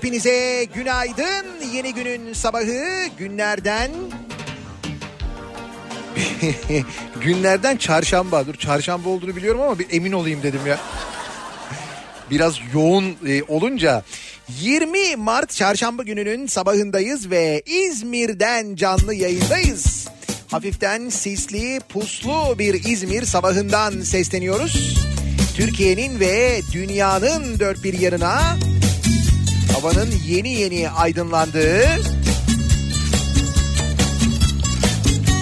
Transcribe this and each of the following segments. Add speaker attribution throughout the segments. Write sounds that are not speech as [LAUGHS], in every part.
Speaker 1: Hepinize günaydın. Yeni günün sabahı günlerden [LAUGHS] günlerden çarşamba. Dur çarşamba olduğunu biliyorum ama bir emin olayım dedim ya. Biraz yoğun e, olunca 20 Mart çarşamba gününün sabahındayız ve İzmir'den canlı yayındayız. Hafiften sisli, puslu bir İzmir sabahından sesleniyoruz. Türkiye'nin ve dünyanın dört bir yanına havanın yeni yeni aydınlandığı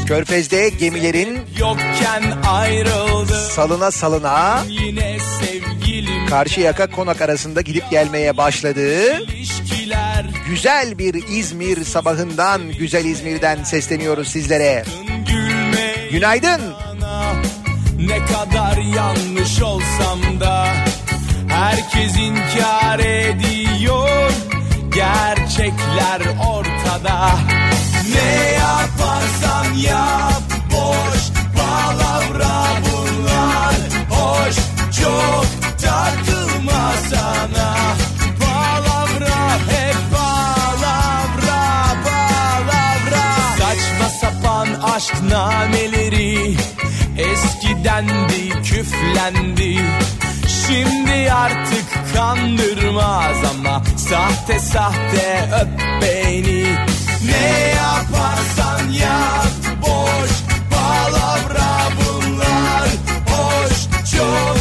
Speaker 1: Körfez'de gemilerin
Speaker 2: yokken ayrıldı.
Speaker 1: Salına salına
Speaker 2: yine sevgilim
Speaker 1: karşı yaka konak arasında gidip gelmeye başladığı güzel bir İzmir sabahından güzel İzmir'den sesleniyoruz sizlere. Günaydın.
Speaker 2: Ne kadar yanlış olsam da herkes inkar ediyor. Gerçekler ortada. Ne yaparsan yap Boş palavra bunlar. Hoş çok takılma sana. Palavra hep palavra palavra. Saçma sapan aşk nameleri. Eskiden küflendi Şimdi artık kandırmaz ama Sahte sahte öp beni. Ne yaparsan yap Boş palavra bunlar. Hoş çok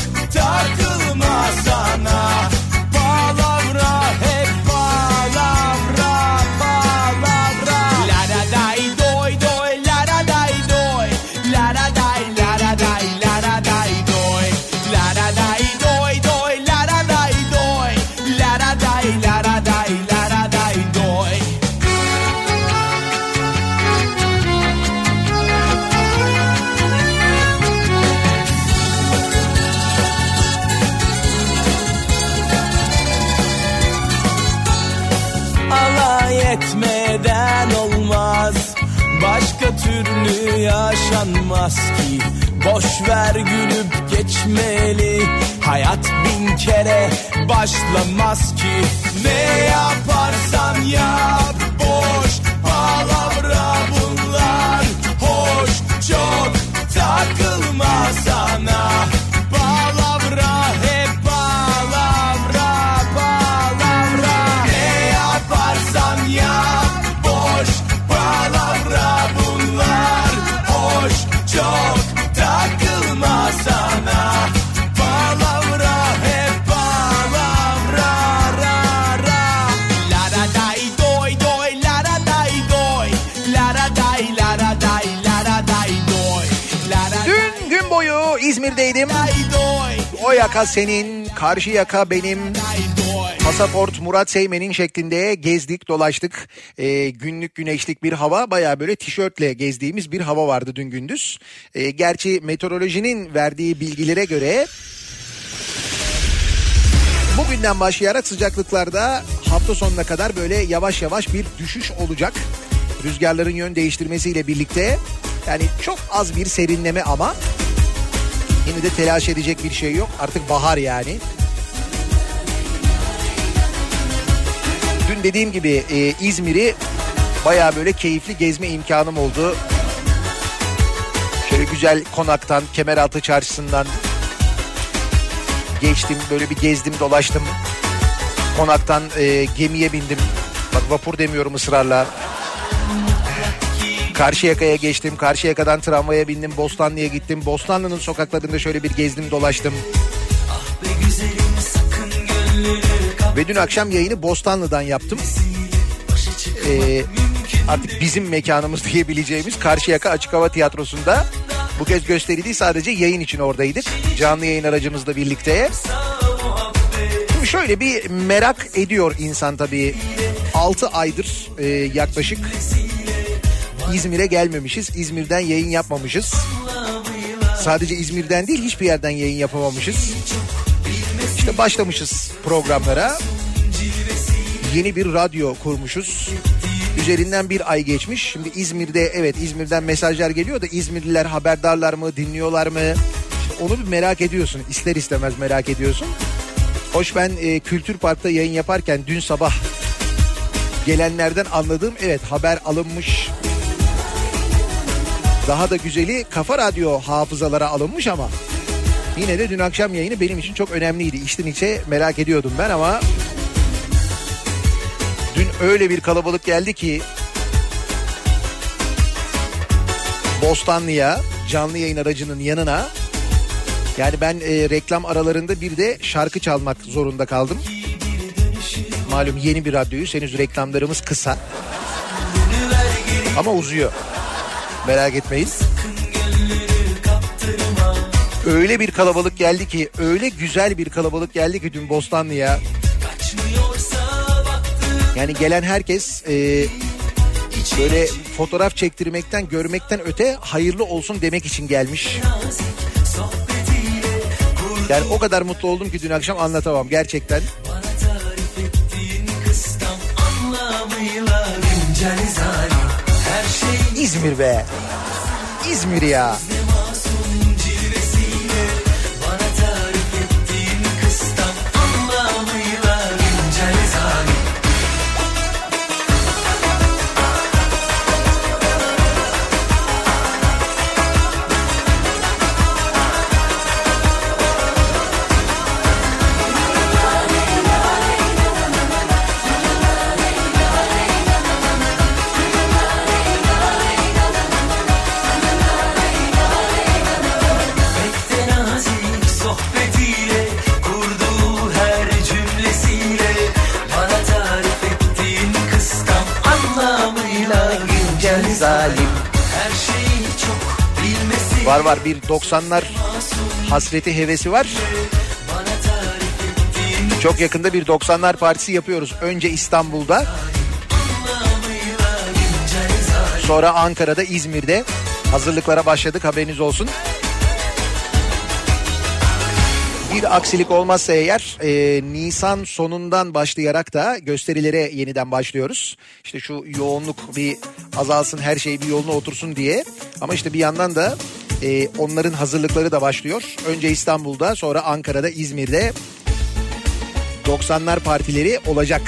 Speaker 2: yaşanmaz ki. Boş ver gülüp geçmeli. Hayat bin kere başlamaz ki. Ne yaparsan yap Boş palavra bunlar. Hoş çok takılma
Speaker 1: yaka senin, karşı yaka benim. Pasaport Murat Seymen'in şeklinde gezdik dolaştık. Ee, günlük güneşlik bir hava baya böyle tişörtle gezdiğimiz bir hava vardı dün gündüz. Ee, gerçi meteorolojinin verdiği bilgilere göre bugünden başlayarak sıcaklıklarda hafta sonuna kadar böyle yavaş yavaş bir düşüş olacak. Rüzgarların yön değiştirmesiyle birlikte yani çok az bir serinleme ama yine de telaş edecek bir şey yok. Artık bahar yani. Dün dediğim gibi e, İzmir'i baya böyle keyifli gezme imkanım oldu. Şöyle güzel konaktan, Kemeraltı çarşısından geçtim. Böyle bir gezdim dolaştım. Konaktan e, gemiye bindim. Bak vapur demiyorum ısrarla. Karşıyaka'ya geçtim. Karşıyaka'dan tramvaya bindim. Bostanlı'ya gittim. Bostanlı'nın sokaklarında şöyle bir gezdim dolaştım. Ve dün akşam yayını Bostanlı'dan yaptım. Ee, artık bizim mekanımız diyebileceğimiz Karşıyaka Açık Hava Tiyatrosu'nda. Bu kez gösteri sadece yayın için oradaydık. Canlı yayın aracımızla birlikte. Şimdi şöyle bir merak ediyor insan tabii. 6 aydır e, yaklaşık İzmir'e gelmemişiz. İzmir'den yayın yapmamışız. Sadece İzmir'den değil hiçbir yerden yayın yapamamışız. İşte başlamışız programlara. Yeni bir radyo kurmuşuz. Üzerinden bir ay geçmiş. Şimdi İzmir'de evet İzmir'den mesajlar geliyor da İzmirliler haberdarlar mı, dinliyorlar mı? Onu bir merak ediyorsun. İster istemez merak ediyorsun. Hoş ben e, Kültür Park'ta yayın yaparken dün sabah gelenlerden anladığım evet haber alınmış. Daha da güzeli Kafa Radyo hafızalara alınmış ama yine de dün akşam yayını benim için çok önemliydi. İçten içe merak ediyordum ben ama dün öyle bir kalabalık geldi ki Bostanlı'ya canlı yayın aracının yanına yani ben e, reklam aralarında bir de şarkı çalmak zorunda kaldım. Malum yeni bir radyoyu henüz reklamlarımız kısa. Ama uzuyor. Merak etmeyin. Öyle bir kalabalık geldi ki, öyle güzel bir kalabalık geldi ki dün Bostanlı'ya. Yani gelen herkes e, böyle fotoğraf çektirmekten, görmekten öte hayırlı olsun demek için gelmiş. Yani o kadar mutlu oldum ki dün akşam anlatamam gerçekten.
Speaker 3: Bana tarif ettiğin kıstam anlamıyla güncel zalim
Speaker 1: İzmir be. İzmir ya.
Speaker 3: Zalim her şeyi çok bilmesi
Speaker 1: Var var bir 90'lar hasreti hevesi var. Çok yakında bir 90'lar partisi yapıyoruz. Önce İstanbul'da sonra Ankara'da İzmir'de hazırlıklara başladık haberiniz olsun. Bir aksilik olmazsa eğer e, Nisan sonundan başlayarak da gösterilere yeniden başlıyoruz. İşte şu yoğunluk bir azalsın her şey bir yoluna otursun diye. Ama işte bir yandan da e, onların hazırlıkları da başlıyor. Önce İstanbul'da sonra Ankara'da İzmir'de 90'lar partileri olacak.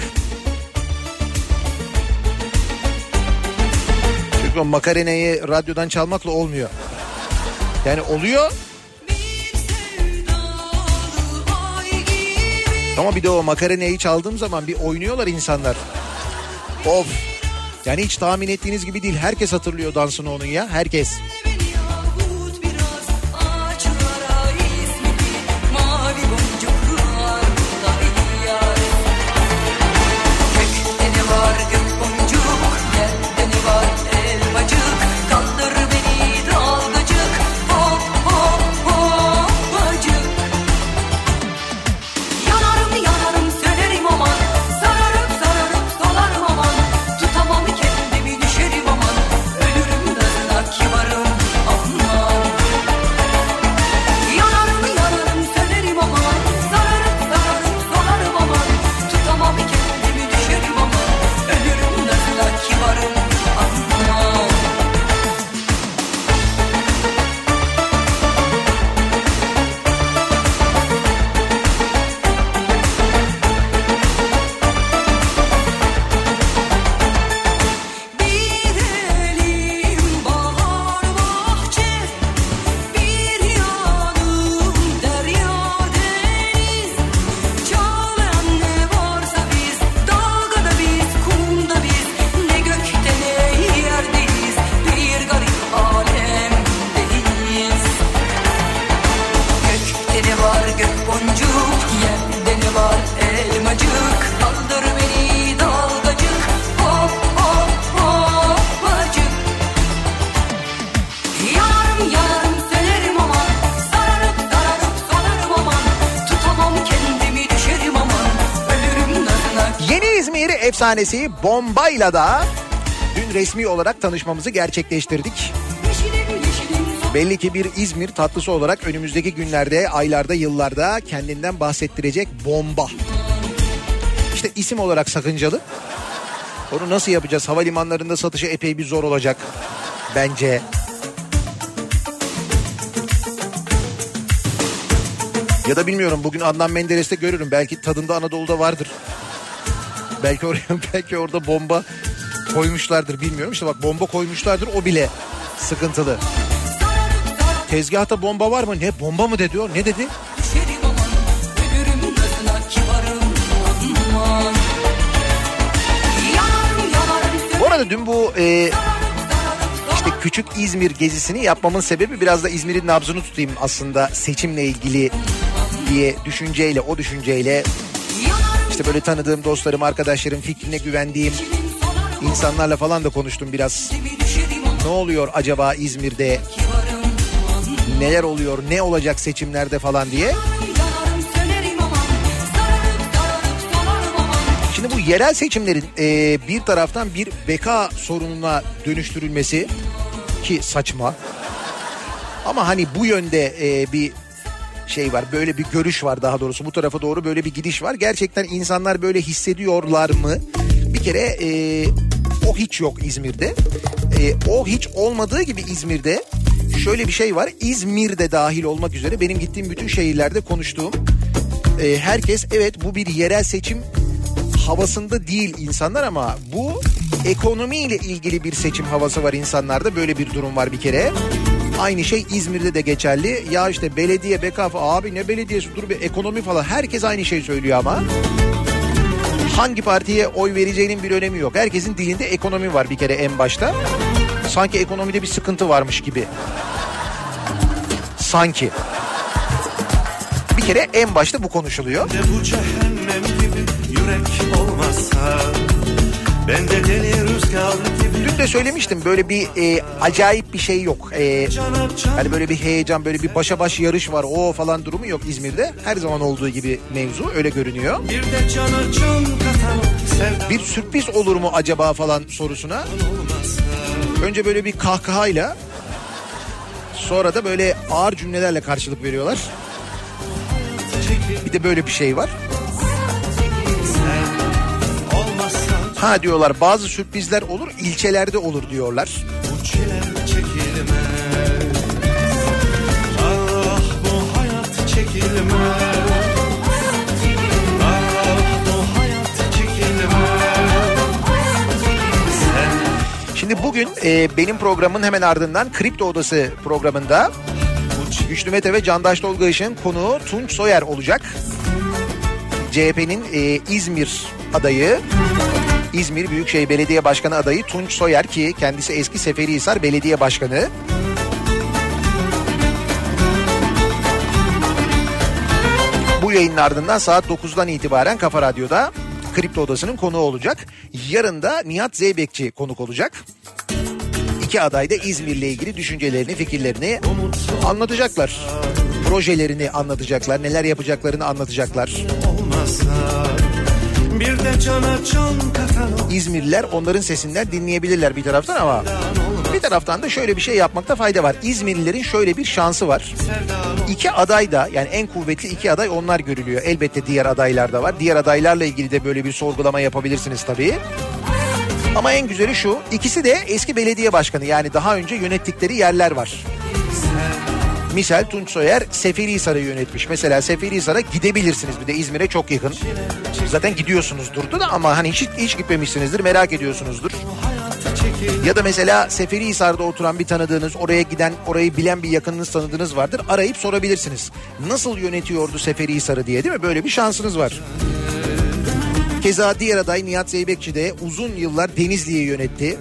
Speaker 1: Çünkü o makarenayı radyodan çalmakla olmuyor. Yani oluyor ama bir de o makarenayı çaldığım zaman bir oynuyorlar insanlar. Of. Yani hiç tahmin ettiğiniz gibi değil. Herkes hatırlıyor dansını onun ya. Herkes.
Speaker 4: Beni
Speaker 1: Efsanesi Bombayla da dün resmi olarak tanışmamızı gerçekleştirdik. Belli ki bir İzmir tatlısı olarak önümüzdeki günlerde, aylarda, yıllarda kendinden bahsettirecek bomba. İşte isim olarak sakıncalı. Onu nasıl yapacağız? Havalimanlarında satışı epey bir zor olacak bence. Ya da bilmiyorum bugün Adnan Menderes'te görürüm. Belki tadında Anadolu'da vardır. [LAUGHS] Belki oraya belki orada bomba koymuşlardır bilmiyorum. İşte bak bomba koymuşlardır o bile sıkıntılı. Tezgahta bomba var mı? Ne bomba mı dedi o? Ne dedi? Bu arada dün bu e, işte küçük İzmir gezisini yapmamın sebebi biraz da İzmir'in nabzını tutayım aslında seçimle ilgili diye düşünceyle o düşünceyle işte böyle tanıdığım dostlarım arkadaşlarım fikrine güvendiğim insanlarla falan da konuştum biraz. Ne oluyor acaba İzmir'de? Neler oluyor? Ne olacak seçimlerde falan diye. Şimdi bu yerel seçimlerin e, bir taraftan bir beka sorununa dönüştürülmesi ki saçma. Ama hani bu yönde e, bir şey var. Böyle bir görüş var daha doğrusu. Bu tarafa doğru böyle bir gidiş var. Gerçekten insanlar böyle hissediyorlar mı? Bir kere e, o hiç yok İzmir'de. E, o hiç olmadığı gibi İzmir'de şöyle bir şey var. İzmir'de dahil olmak üzere benim gittiğim bütün şehirlerde konuştuğum e, herkes evet bu bir yerel seçim havasında değil insanlar ama bu ekonomiyle ilgili bir seçim havası var insanlarda. Böyle bir durum var bir kere. Aynı şey İzmir'de de geçerli. Ya işte belediye, BKF abi ne belediyesi dur bir ekonomi falan. Herkes aynı şeyi söylüyor ama. Hangi partiye oy vereceğinin bir önemi yok. Herkesin dilinde ekonomi var bir kere en başta. Sanki ekonomide bir sıkıntı varmış gibi. Sanki. Bir kere en başta bu konuşuluyor.
Speaker 5: de bu cehennem gibi yürek olmazsa
Speaker 1: Dün de söylemiştim böyle bir e, acayip bir şey yok. E, hani böyle bir heyecan böyle bir başa baş yarış var o falan durumu yok İzmir'de. Her zaman olduğu gibi mevzu öyle görünüyor.
Speaker 5: Bir
Speaker 1: sürpriz olur mu acaba falan sorusuna. Önce böyle bir kahkahayla sonra da böyle ağır cümlelerle karşılık veriyorlar. Bir de böyle bir şey var. Ha diyorlar bazı sürprizler olur ilçelerde olur diyorlar.
Speaker 5: Ah Ah
Speaker 1: Şimdi bugün e, benim programın hemen ardından Kripto Odası programında Güçlü Mete ve Candaş Tolga Işık'ın konuğu Tunç Soyer olacak. CHP'nin e, İzmir adayı, İzmir Büyükşehir Belediye Başkanı adayı Tunç Soyer ki kendisi eski Seferihisar Belediye Başkanı. Bu yayının ardından saat 9'dan itibaren Kafa Radyo'da Kripto Odası'nın konuğu olacak. Yarın da Nihat Zeybekçi konuk olacak. İki aday da İzmir'le ilgili düşüncelerini, fikirlerini anlatacaklar. Projelerini anlatacaklar, neler yapacaklarını anlatacaklar.
Speaker 5: olmazsa Bir de cana can katan
Speaker 1: İzmirliler onların sesinden dinleyebilirler bir taraftan ama bir taraftan da şöyle bir şey yapmakta fayda var. İzmirlilerin şöyle bir şansı var. İki aday da yani en kuvvetli iki aday onlar görülüyor. Elbette diğer adaylar da var. Diğer adaylarla ilgili de böyle bir sorgulama yapabilirsiniz tabii. Ama en güzeli şu ikisi de eski belediye başkanı yani daha önce yönettikleri yerler var. Misal Tunç Soyer Seferihisar'ı yönetmiş. Mesela Seferihisar'a gidebilirsiniz bir de İzmir'e çok yakın. Zaten gidiyorsunuzdur da ama hani hiç, hiç gitmemişsinizdir merak ediyorsunuzdur. Ya da mesela Seferihisar'da oturan bir tanıdığınız, oraya giden, orayı bilen bir yakınınız tanıdığınız vardır. Arayıp sorabilirsiniz. Nasıl yönetiyordu Seferihisar'ı diye değil mi? Böyle bir şansınız var. Keza diğer aday Nihat Zeybekçi de uzun yıllar Denizli'yi yönetti.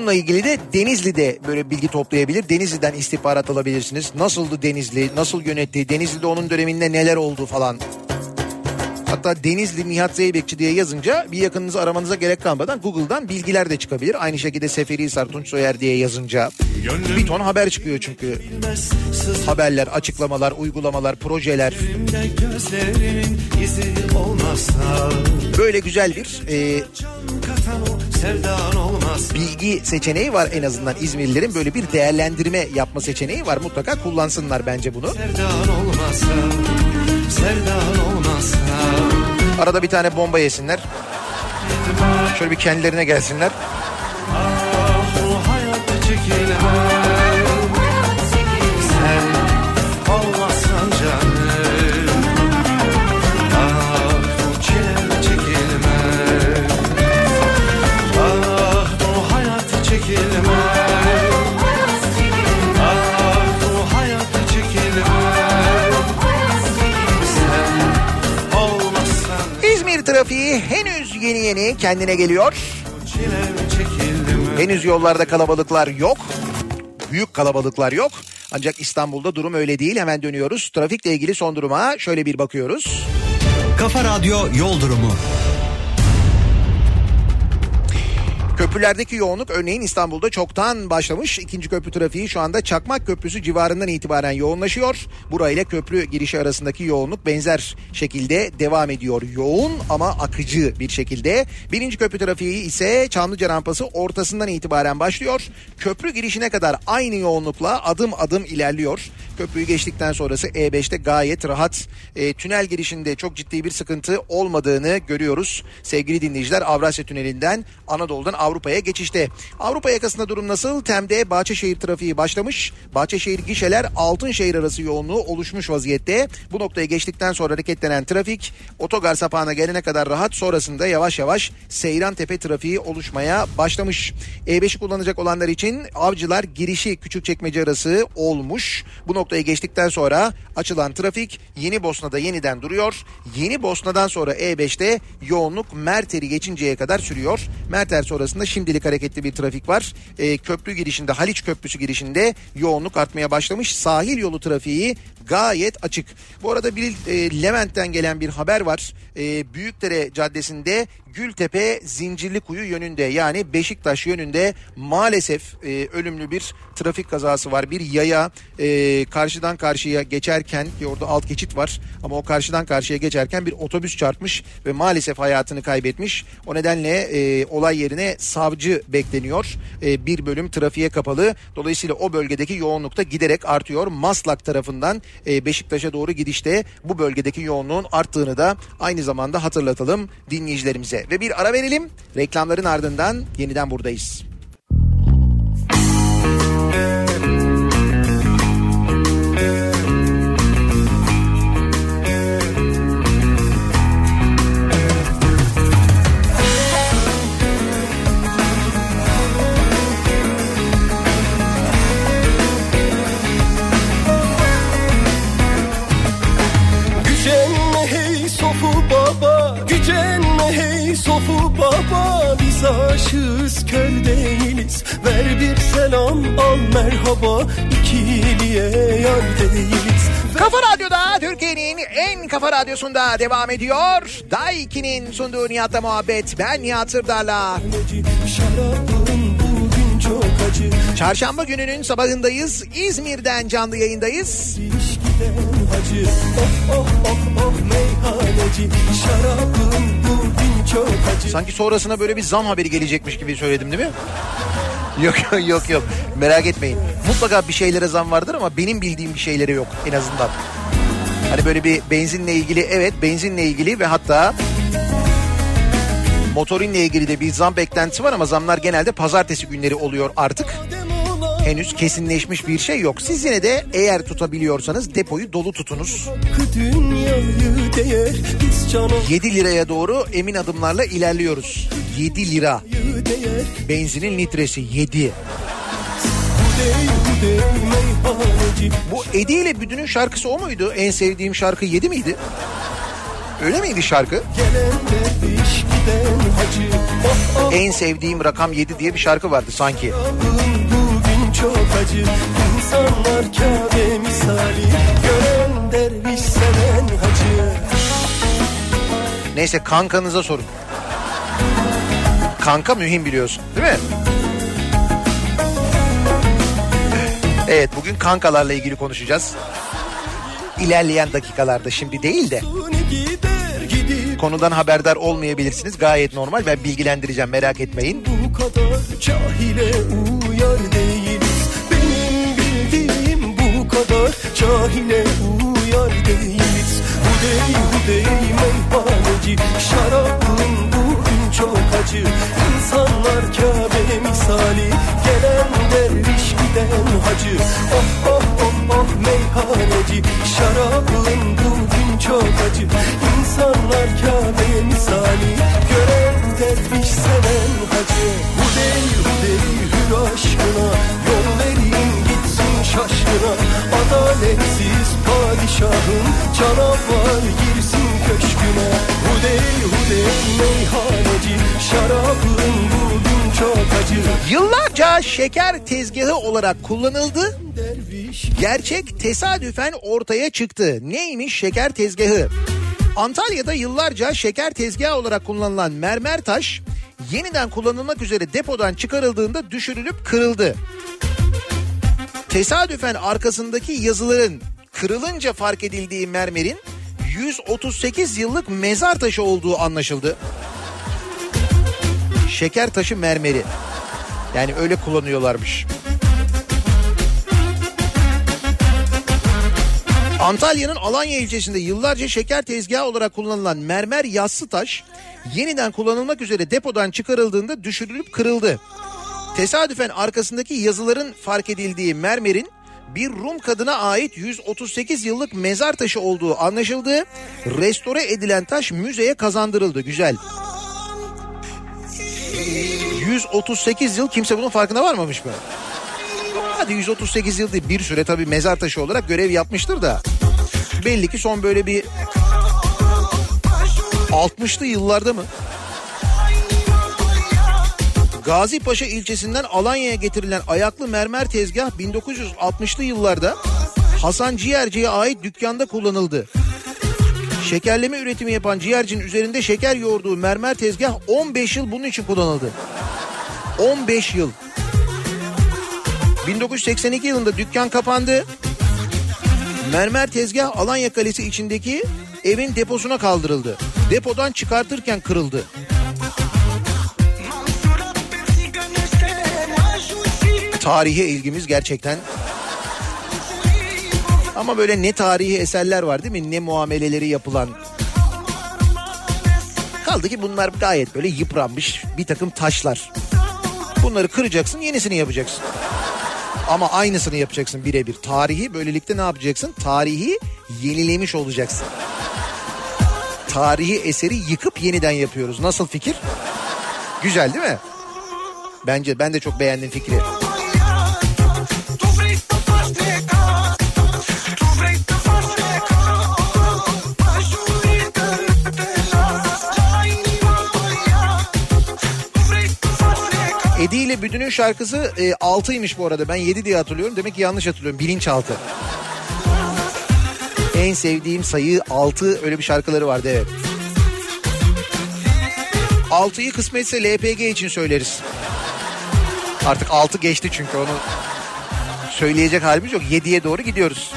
Speaker 1: Onunla ilgili de Denizli'de böyle bilgi toplayabilir. Denizli'den istihbarat alabilirsiniz. Nasıldı Denizli, nasıl yönetti, Denizli'de onun döneminde neler oldu falan. Hatta Denizli Nihat Zeybekçi diye yazınca bir yakınınızı aramanıza gerek kalmadan Google'dan bilgiler de çıkabilir. Aynı şekilde Seferihisar Tunç Soyer diye yazınca bir ton haber çıkıyor çünkü. Haberler, açıklamalar, uygulamalar, projeler. Böyle güzel bir e,
Speaker 5: sevdan olmaz
Speaker 1: bilgi seçeneği var en azından İzmirlilerin. Böyle bir değerlendirme yapma seçeneği var. Mutlaka kullansınlar bence bunu.
Speaker 5: Sevdan olmazsa Sevdan olmazsa
Speaker 1: Arada bir tane bomba yesinler. Şöyle bir kendilerine gelsinler.
Speaker 5: Ah bu hayat çekilemez
Speaker 1: yeni yeni kendine geliyor. Henüz yollarda kalabalıklar yok. Büyük kalabalıklar yok. Ancak İstanbul'da durum öyle değil. Hemen dönüyoruz. Trafikle ilgili son duruma şöyle bir bakıyoruz.
Speaker 6: Kafa Radyo Yol Durumu.
Speaker 1: Köprülerdeki yoğunluk örneğin İstanbul'da çoktan başlamış. İkinci köprü trafiği şu anda Çakmak Köprüsü civarından itibaren yoğunlaşıyor. Burayla köprü girişi arasındaki yoğunluk benzer şekilde devam ediyor. Yoğun ama akıcı bir şekilde. Birinci köprü trafiği ise Çamlıca rampası ortasından itibaren başlıyor. Köprü girişine kadar aynı yoğunlukla adım adım ilerliyor. Köprüyü geçtikten sonrası E5'te gayet rahat. E, tünel girişinde çok ciddi bir sıkıntı olmadığını görüyoruz. Sevgili dinleyiciler Avrasya Tüneli'nden Anadolu'dan Avrupa'ya geçişte. Avrupa yakasında durum nasıl? Tem'de Bahçeşehir trafiği başlamış. Bahçeşehir gişeler Altınşehir arası yoğunluğu oluşmuş vaziyette. Bu noktaya geçtikten sonra hareketlenen trafik otogar sapağına gelene kadar rahat sonrasında yavaş yavaş Seyran Tepe trafiği oluşmaya başlamış. E5'i kullanacak olanlar için avcılar girişi Küçükçekmece arası olmuş. Bu noktaya geçtikten sonra açılan trafik Yeni Bosna'da yeniden duruyor. Yeni Bosna'dan sonra E5'te yoğunluk Merter'i geçinceye kadar sürüyor. Merter sonrasında şimdilik hareketli bir trafik var. E, köprü girişinde Haliç Köprüsü girişinde yoğunluk artmaya başlamış. Sahil yolu trafiği gayet açık. Bu arada bir e, Levent'ten gelen bir haber var. E, Büyükdere Caddesi'nde Gültepe Zincirlikuyu yönünde yani Beşiktaş yönünde maalesef e, ölümlü bir trafik kazası var. Bir yaya e, karşıdan karşıya geçerken ki orada alt geçit var ama o karşıdan karşıya geçerken bir otobüs çarpmış ve maalesef hayatını kaybetmiş. O nedenle e, olay yerine savcı bekleniyor. E, bir bölüm trafiğe kapalı. Dolayısıyla o bölgedeki yoğunluk da giderek artıyor. Maslak tarafından e, Beşiktaş'a doğru gidişte bu bölgedeki yoğunluğun arttığını da aynı zamanda hatırlatalım dinleyicilerimize. Ve bir ara verelim. Reklamların ardından yeniden buradayız.
Speaker 7: Gücenme kör değiliz Ver bir selam al merhaba İkiliye yar değiliz
Speaker 1: Kafa Radyo'da Türkiye'nin en kafa radyosunda devam ediyor. Daiki'nin sunduğu Nihat'la muhabbet. Ben Nihat Sırdar'la.
Speaker 7: Neci şarabın bugün çok acı
Speaker 1: Çarşamba gününün sabahındayız. İzmir'den canlı yayındayız.
Speaker 7: Hacı Oh oh oh oh meyhaneci çok acı
Speaker 1: Sanki sonrasına böyle bir zam haberi gelecekmiş gibi söyledim değil mi? Yok yok yok merak etmeyin. Mutlaka bir şeylere zam vardır ama benim bildiğim bir şeylere yok en azından. Hani böyle bir benzinle ilgili evet benzinle ilgili ve hatta motorinle ilgili de bir zam beklentisi var ama zamlar genelde pazartesi günleri oluyor artık. Henüz kesinleşmiş bir şey yok. Siz yine de eğer tutabiliyorsanız depoyu dolu tutunuz.
Speaker 7: Hakkı dünyayı değer Biz cana
Speaker 1: 7 liraya doğru emin adımlarla ilerliyoruz. 7 lira. Benzinin litresi 7.
Speaker 7: Hudey hudey meyhaneci
Speaker 1: Bu Edi ile Büdü'nün şarkısı o muydu? En sevdiğim şarkı 7 miydi? Öyle miydi şarkı? En sevdiğim rakam 7 diye bir şarkı vardı sanki.
Speaker 7: Çok acı İnsanlar Kabe misali Gören derviş seven hacı
Speaker 1: Neyse kankanıza sorun. Kanka mühim biliyorsun değil mi? Evet bugün kankalarla ilgili konuşacağız. İlerleyen dakikalarda şimdi değil de konudan haberdar olmayabilirsiniz. Gayet normal ben bilgilendireceğim merak etmeyin.
Speaker 7: Bu kadar cahile uyar bu kadar cahile uyar değiliz. Hudey hudey meyhaneci. Şarabın bugün çok acı. İnsanlar Kabe misali. Gelen derviş giden hacı. Oh oh oh oh meyhaneci. Şarabın bugün çok acı. İnsanlar Kabe misali. Gören derviş seven hacı. Hudey hudey hür aşkına. Yol verin gitsin şaşkına Adaletsiz padişahın Canavar girsin köşküne Hudey hudey meyhaneci Şarabın bugün çok acı
Speaker 1: Yıllarca şeker tezgahı olarak kullanıldı.
Speaker 7: Derviş
Speaker 1: Gerçek tesadüfen ortaya çıktı. Neymiş şeker tezgahı? Antalya'da yıllarca şeker tezgahı olarak kullanılan mermer taş yeniden kullanılmak üzere depodan çıkarıldığında düşürülüp kırıldı. Tesadüfen arkasındaki yazıların kırılınca fark edildiği mermerin 138 yıllık mezar taşı olduğu anlaşıldı. Şeker taşı mermeri. Yani öyle kullanıyorlarmış. Antalya'nın Alanya ilçesinde yıllarca şeker tezgahı olarak kullanılan mermer yassı taş yeniden kullanılmak üzere depodan çıkarıldığında düşürülüp kırıldı. Tesadüfen arkasındaki yazıların fark edildiği mermerin bir Rum kadına ait 138 yıllık mezar taşı olduğu anlaşıldı. Restore edilen taş müzeye kazandırıldı. Güzel. 138 yıl kimse bunun farkına varmamış mı? Hadi 138 yıl değil bir süre tabii mezar taşı olarak görev yapmıştır da. Belli ki son böyle bir 60'lı yıllarda mı? Gazi Paşa ilçesinden Alanya'ya getirilen ayaklı mermer tezgah 1960'lı yıllarda Hasan Ciğerci'ye ait dükkanda kullanıldı. Şekerleme üretimi yapan ciğercinin üzerinde şeker yoğurduğu mermer tezgah 15 yıl bunun için kullanıldı. 15 yıl. 1982 yılında dükkan kapandı. Mermer tezgah Alanya Kalesi içindeki evin deposuna kaldırıldı. Depodan çıkartırken kırıldı. Tarihe ilgimiz gerçekten ama böyle ne tarihi eserler var değil mi? Ne muameleleri yapılan. Kaldı ki bunlar gayet böyle yıpranmış bir takım taşlar. Bunları kıracaksın yenisini yapacaksın. Ama aynısını yapacaksın birebir. Tarihi böylelikle ne yapacaksın? Tarihi yenilemiş olacaksın. Tarihi eseri yıkıp yeniden yapıyoruz. Nasıl fikir? Güzel değil mi? Bence ben de çok beğendim fikri. İle Büdün'ün şarkısı e, 6'ymış bu arada. Ben 7 diye hatırlıyorum. Demek ki yanlış hatırlıyorum. Bilinçaltı. En sevdiğim sayı 6 öyle bir şarkıları vardı evet. 6'yı kısmetse LPG için söyleriz. Artık 6 geçti çünkü onu söyleyecek halimiz yok. 7'ye doğru gidiyoruz.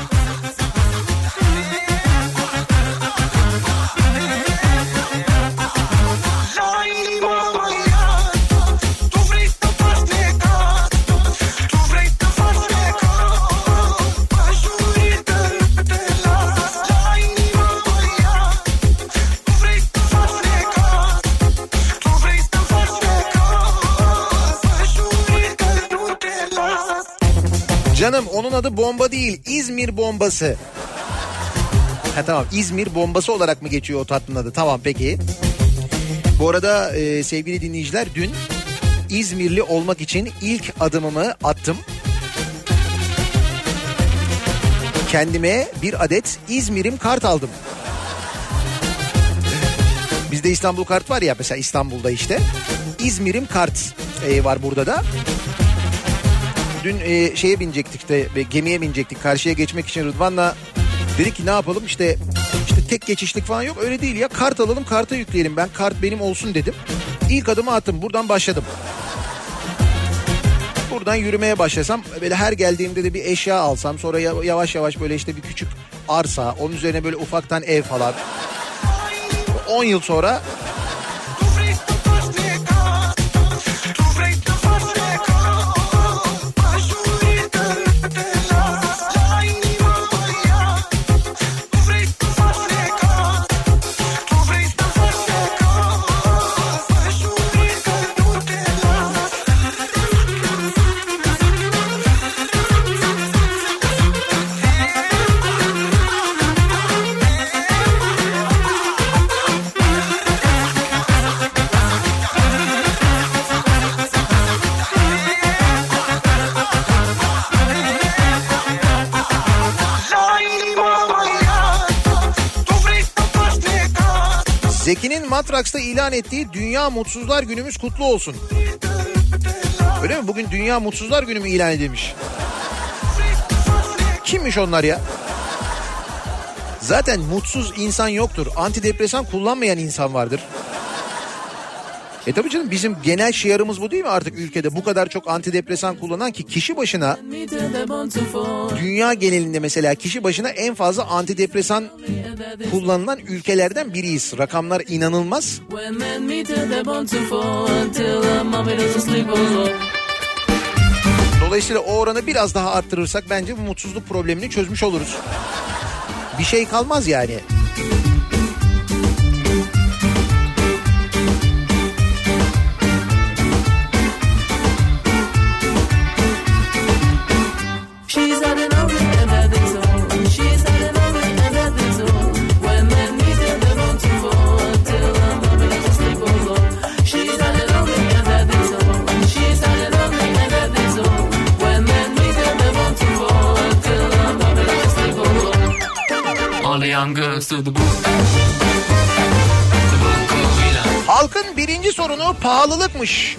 Speaker 1: Canım onun adı bomba değil İzmir bombası. Ha tamam İzmir bombası olarak mı geçiyor o tatlının adı? Tamam peki. Bu arada e, sevgili dinleyiciler dün İzmirli olmak için ilk adımımı attım. Kendime bir adet İzmir'im kart aldım. Bizde İstanbul kart var ya mesela İstanbul'da işte. İzmir'im kart e, var burada da. Dün e, şeye binecektik de e, gemiye binecektik karşıya geçmek için Rıdvan'la dedik ki ne yapalım işte işte tek geçişlik falan yok öyle değil ya kart alalım karta yükleyelim ben kart benim olsun dedim. İlk adımı attım buradan başladım. Buradan yürümeye başlasam böyle her geldiğimde de bir eşya alsam sonra yavaş yavaş böyle işte bir küçük arsa onun üzerine böyle ufaktan ev falan. 10 yıl sonra Matraks'ta ilan ettiği Dünya Mutsuzlar Günümüz kutlu olsun. Öyle mi? Bugün Dünya Mutsuzlar Günü mü ilan edilmiş? Kimmiş onlar ya? Zaten mutsuz insan yoktur. Antidepresan kullanmayan insan vardır. E tabii canım bizim genel şiarımız bu değil mi artık ülkede? Bu kadar çok antidepresan kullanan ki kişi başına dünya genelinde mesela kişi başına en fazla antidepresan kullanılan ülkelerden biriyiz. Rakamlar inanılmaz. Dolayısıyla o oranı biraz daha arttırırsak bence bu mutsuzluk problemini çözmüş oluruz. Bir şey kalmaz yani.
Speaker 8: Young girls.
Speaker 1: Halkın birinci sorunu pahalılıkmış.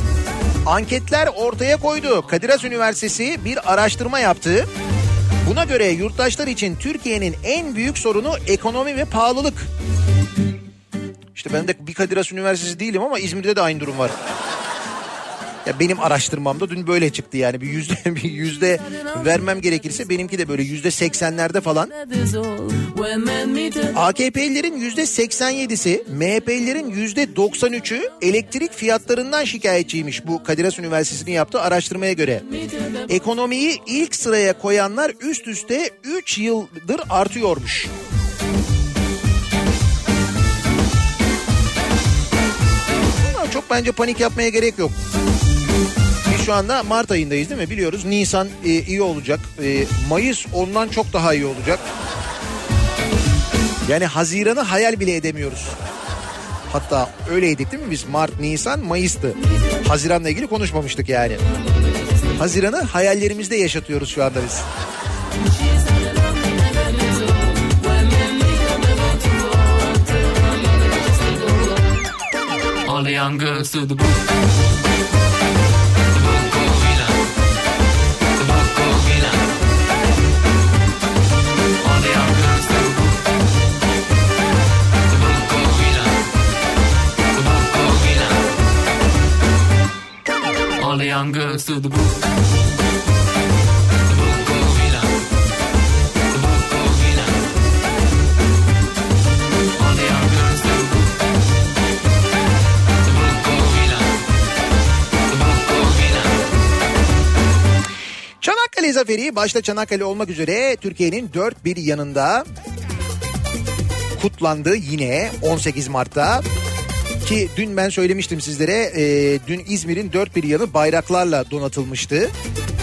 Speaker 1: Anketler ortaya koydu. Kadir Üniversitesi bir araştırma yaptı. Buna göre yurttaşlar için Türkiye'nin en büyük sorunu ekonomi ve pahalılık. İşte ben de bir Kadir Has Üniversitesi değilim ama İzmir'de de aynı durum var. Ya benim araştırmamda dün böyle çıktı yani bir yüzde [LAUGHS] bir yüzde vermem gerekirse benimki de böyle yüzde seksenlerde falan. AKP'lilerin yüzde 87'si, MHP'lilerin yüzde 93'ü elektrik fiyatlarından şikayetçiymiş bu Kadir Has Üniversitesi'nin yaptığı araştırmaya göre. Ekonomiyi ilk sıraya koyanlar üst üste 3 yıldır artıyormuş. Çok bence panik yapmaya gerek yok. Şu anda Mart ayındayız değil mi? Biliyoruz Nisan e, iyi olacak. E, Mayıs ondan çok daha iyi olacak. Yani Haziran'ı hayal bile edemiyoruz. Hatta öyleydik değil mi biz? Mart, Nisan, Mayıs'tı. Haziran'la ilgili konuşmamıştık yani. Haziran'ı hayallerimizde yaşatıyoruz şu anda biz.
Speaker 8: The young Book of Milan.
Speaker 1: Çanakkale Zaferi başta Çanakkale olmak üzere Türkiye'nin dört bir yanında kutlandı yine 18 Mart'ta. Ki dün ben söylemiştim sizlere e, dün İzmir'in dört bir yanı bayraklarla donatılmıştı.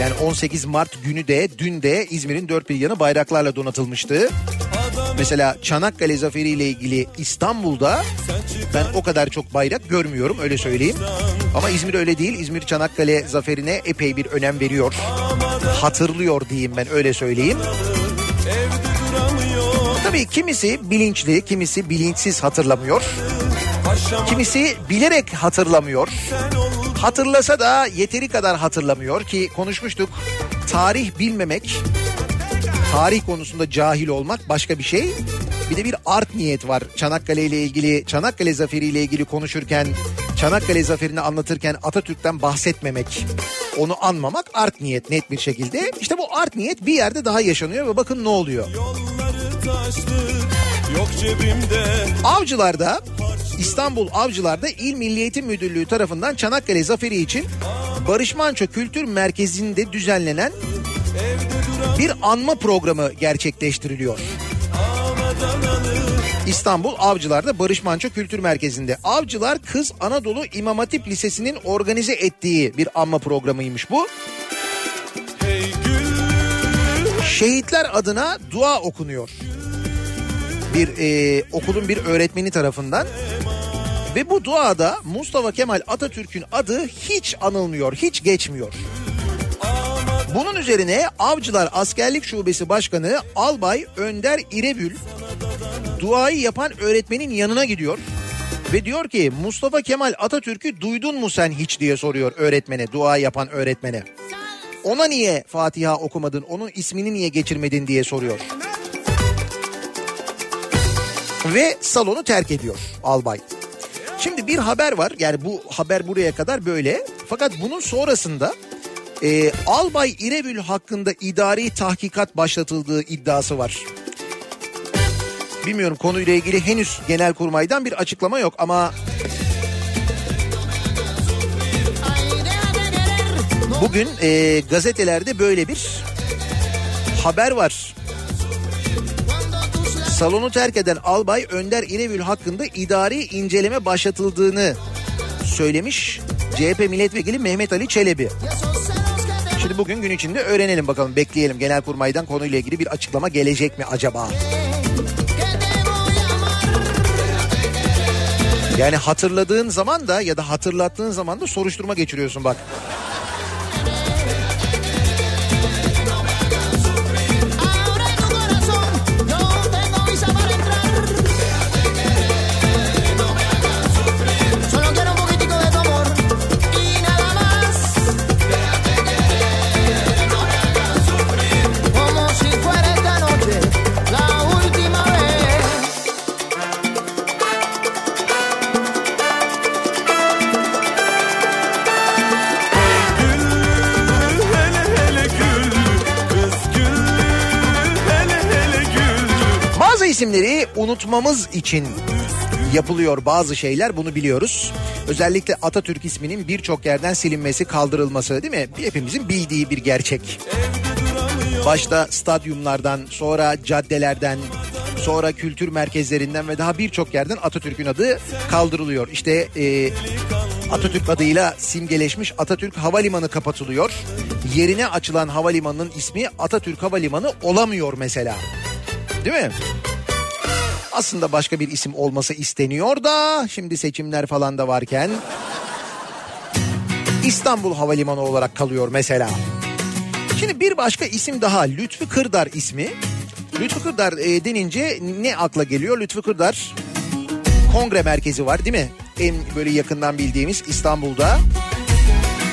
Speaker 1: Yani 18 Mart günü de dün de İzmir'in dört bir yanı bayraklarla donatılmıştı. Mesela Çanakkale Zaferi ile ilgili İstanbul'da ben o kadar çok bayrak görmüyorum öyle söyleyeyim. Ama İzmir öyle değil. İzmir Çanakkale Zaferi'ne epey bir önem veriyor. Hatırlıyor diyeyim ben öyle söyleyeyim. Tabii kimisi bilinçli, kimisi bilinçsiz hatırlamıyor. Kimisi bilerek hatırlamıyor. Hatırlasa da yeteri kadar hatırlamıyor ki konuşmuştuk. Tarih bilmemek, tarih konusunda cahil olmak başka bir şey. Bir de bir art niyet var Çanakkale ile ilgili, Çanakkale Zaferi ile ilgili konuşurken, Çanakkale Zaferi'ni anlatırken Atatürk'ten bahsetmemek, onu anmamak art niyet net bir şekilde. İşte bu art niyet bir yerde daha yaşanıyor ve bakın ne oluyor.
Speaker 9: Yok cebimde
Speaker 1: Avcılar'da İstanbul Avcılar'da İl Milli Eğitim Müdürlüğü tarafından Çanakkale Zaferi için Barış Manço Kültür Merkezi'nde düzenlenen bir anma programı gerçekleştiriliyor. İstanbul Avcılar'da Barış Manço Kültür Merkezi'nde. Avcılar Kız Anadolu İmam Hatip Lisesi'nin organize ettiği bir anma programıymış bu. Şehitler adına dua okunuyor. Bir e, okulun bir öğretmeni tarafından. Ve bu duada Mustafa Kemal Atatürk'ün adı hiç anılmıyor, hiç geçmiyor. Bunun üzerine Avcılar Askerlik Şubesi Başkanı Albay Önder İrebül duayı yapan öğretmenin yanına gidiyor. Ve diyor ki Mustafa Kemal Atatürk'ü duydun mu sen hiç diye soruyor öğretmene, dua yapan öğretmene. Ona niye Fatiha okumadın, onun ismini niye geçirmedin diye soruyor. Ve salonu terk ediyor albay. Şimdi bir haber var yani bu haber buraya kadar böyle fakat bunun sonrasında e, Albay İrevül hakkında idari tahkikat başlatıldığı iddiası var. Bilmiyorum konuyla ilgili henüz Genelkurmay'dan bir açıklama yok ama bugün e, gazetelerde böyle bir haber var. Salonu terk eden albay Önder İrevül hakkında idari inceleme başlatıldığını söylemiş CHP milletvekili Mehmet Ali Çelebi. Şimdi bugün gün içinde öğrenelim bakalım bekleyelim Genelkurmay'dan konuyla ilgili bir açıklama gelecek mi acaba? Yani hatırladığın zaman da ya da hatırlattığın zaman da soruşturma geçiriyorsun bak. Unutmamız için yapılıyor bazı şeyler bunu biliyoruz. Özellikle Atatürk isminin birçok yerden silinmesi, kaldırılması değil mi? Hepimizin bildiği bir gerçek. Başta stadyumlardan, sonra caddelerden, sonra kültür merkezlerinden ve daha birçok yerden Atatürk'ün adı kaldırılıyor. İşte e, Atatürk adıyla simgeleşmiş Atatürk Havalimanı kapatılıyor. Yerine açılan havalimanının ismi Atatürk Havalimanı olamıyor mesela. Değil mi? Aslında başka bir isim olması isteniyor da şimdi seçimler falan da varken İstanbul Havalimanı olarak kalıyor mesela. Şimdi bir başka isim daha Lütfü Kırdar ismi. Lütfü Kırdar e, denince ne akla geliyor? Lütfü Kırdar kongre merkezi var değil mi? En böyle yakından bildiğimiz İstanbul'da.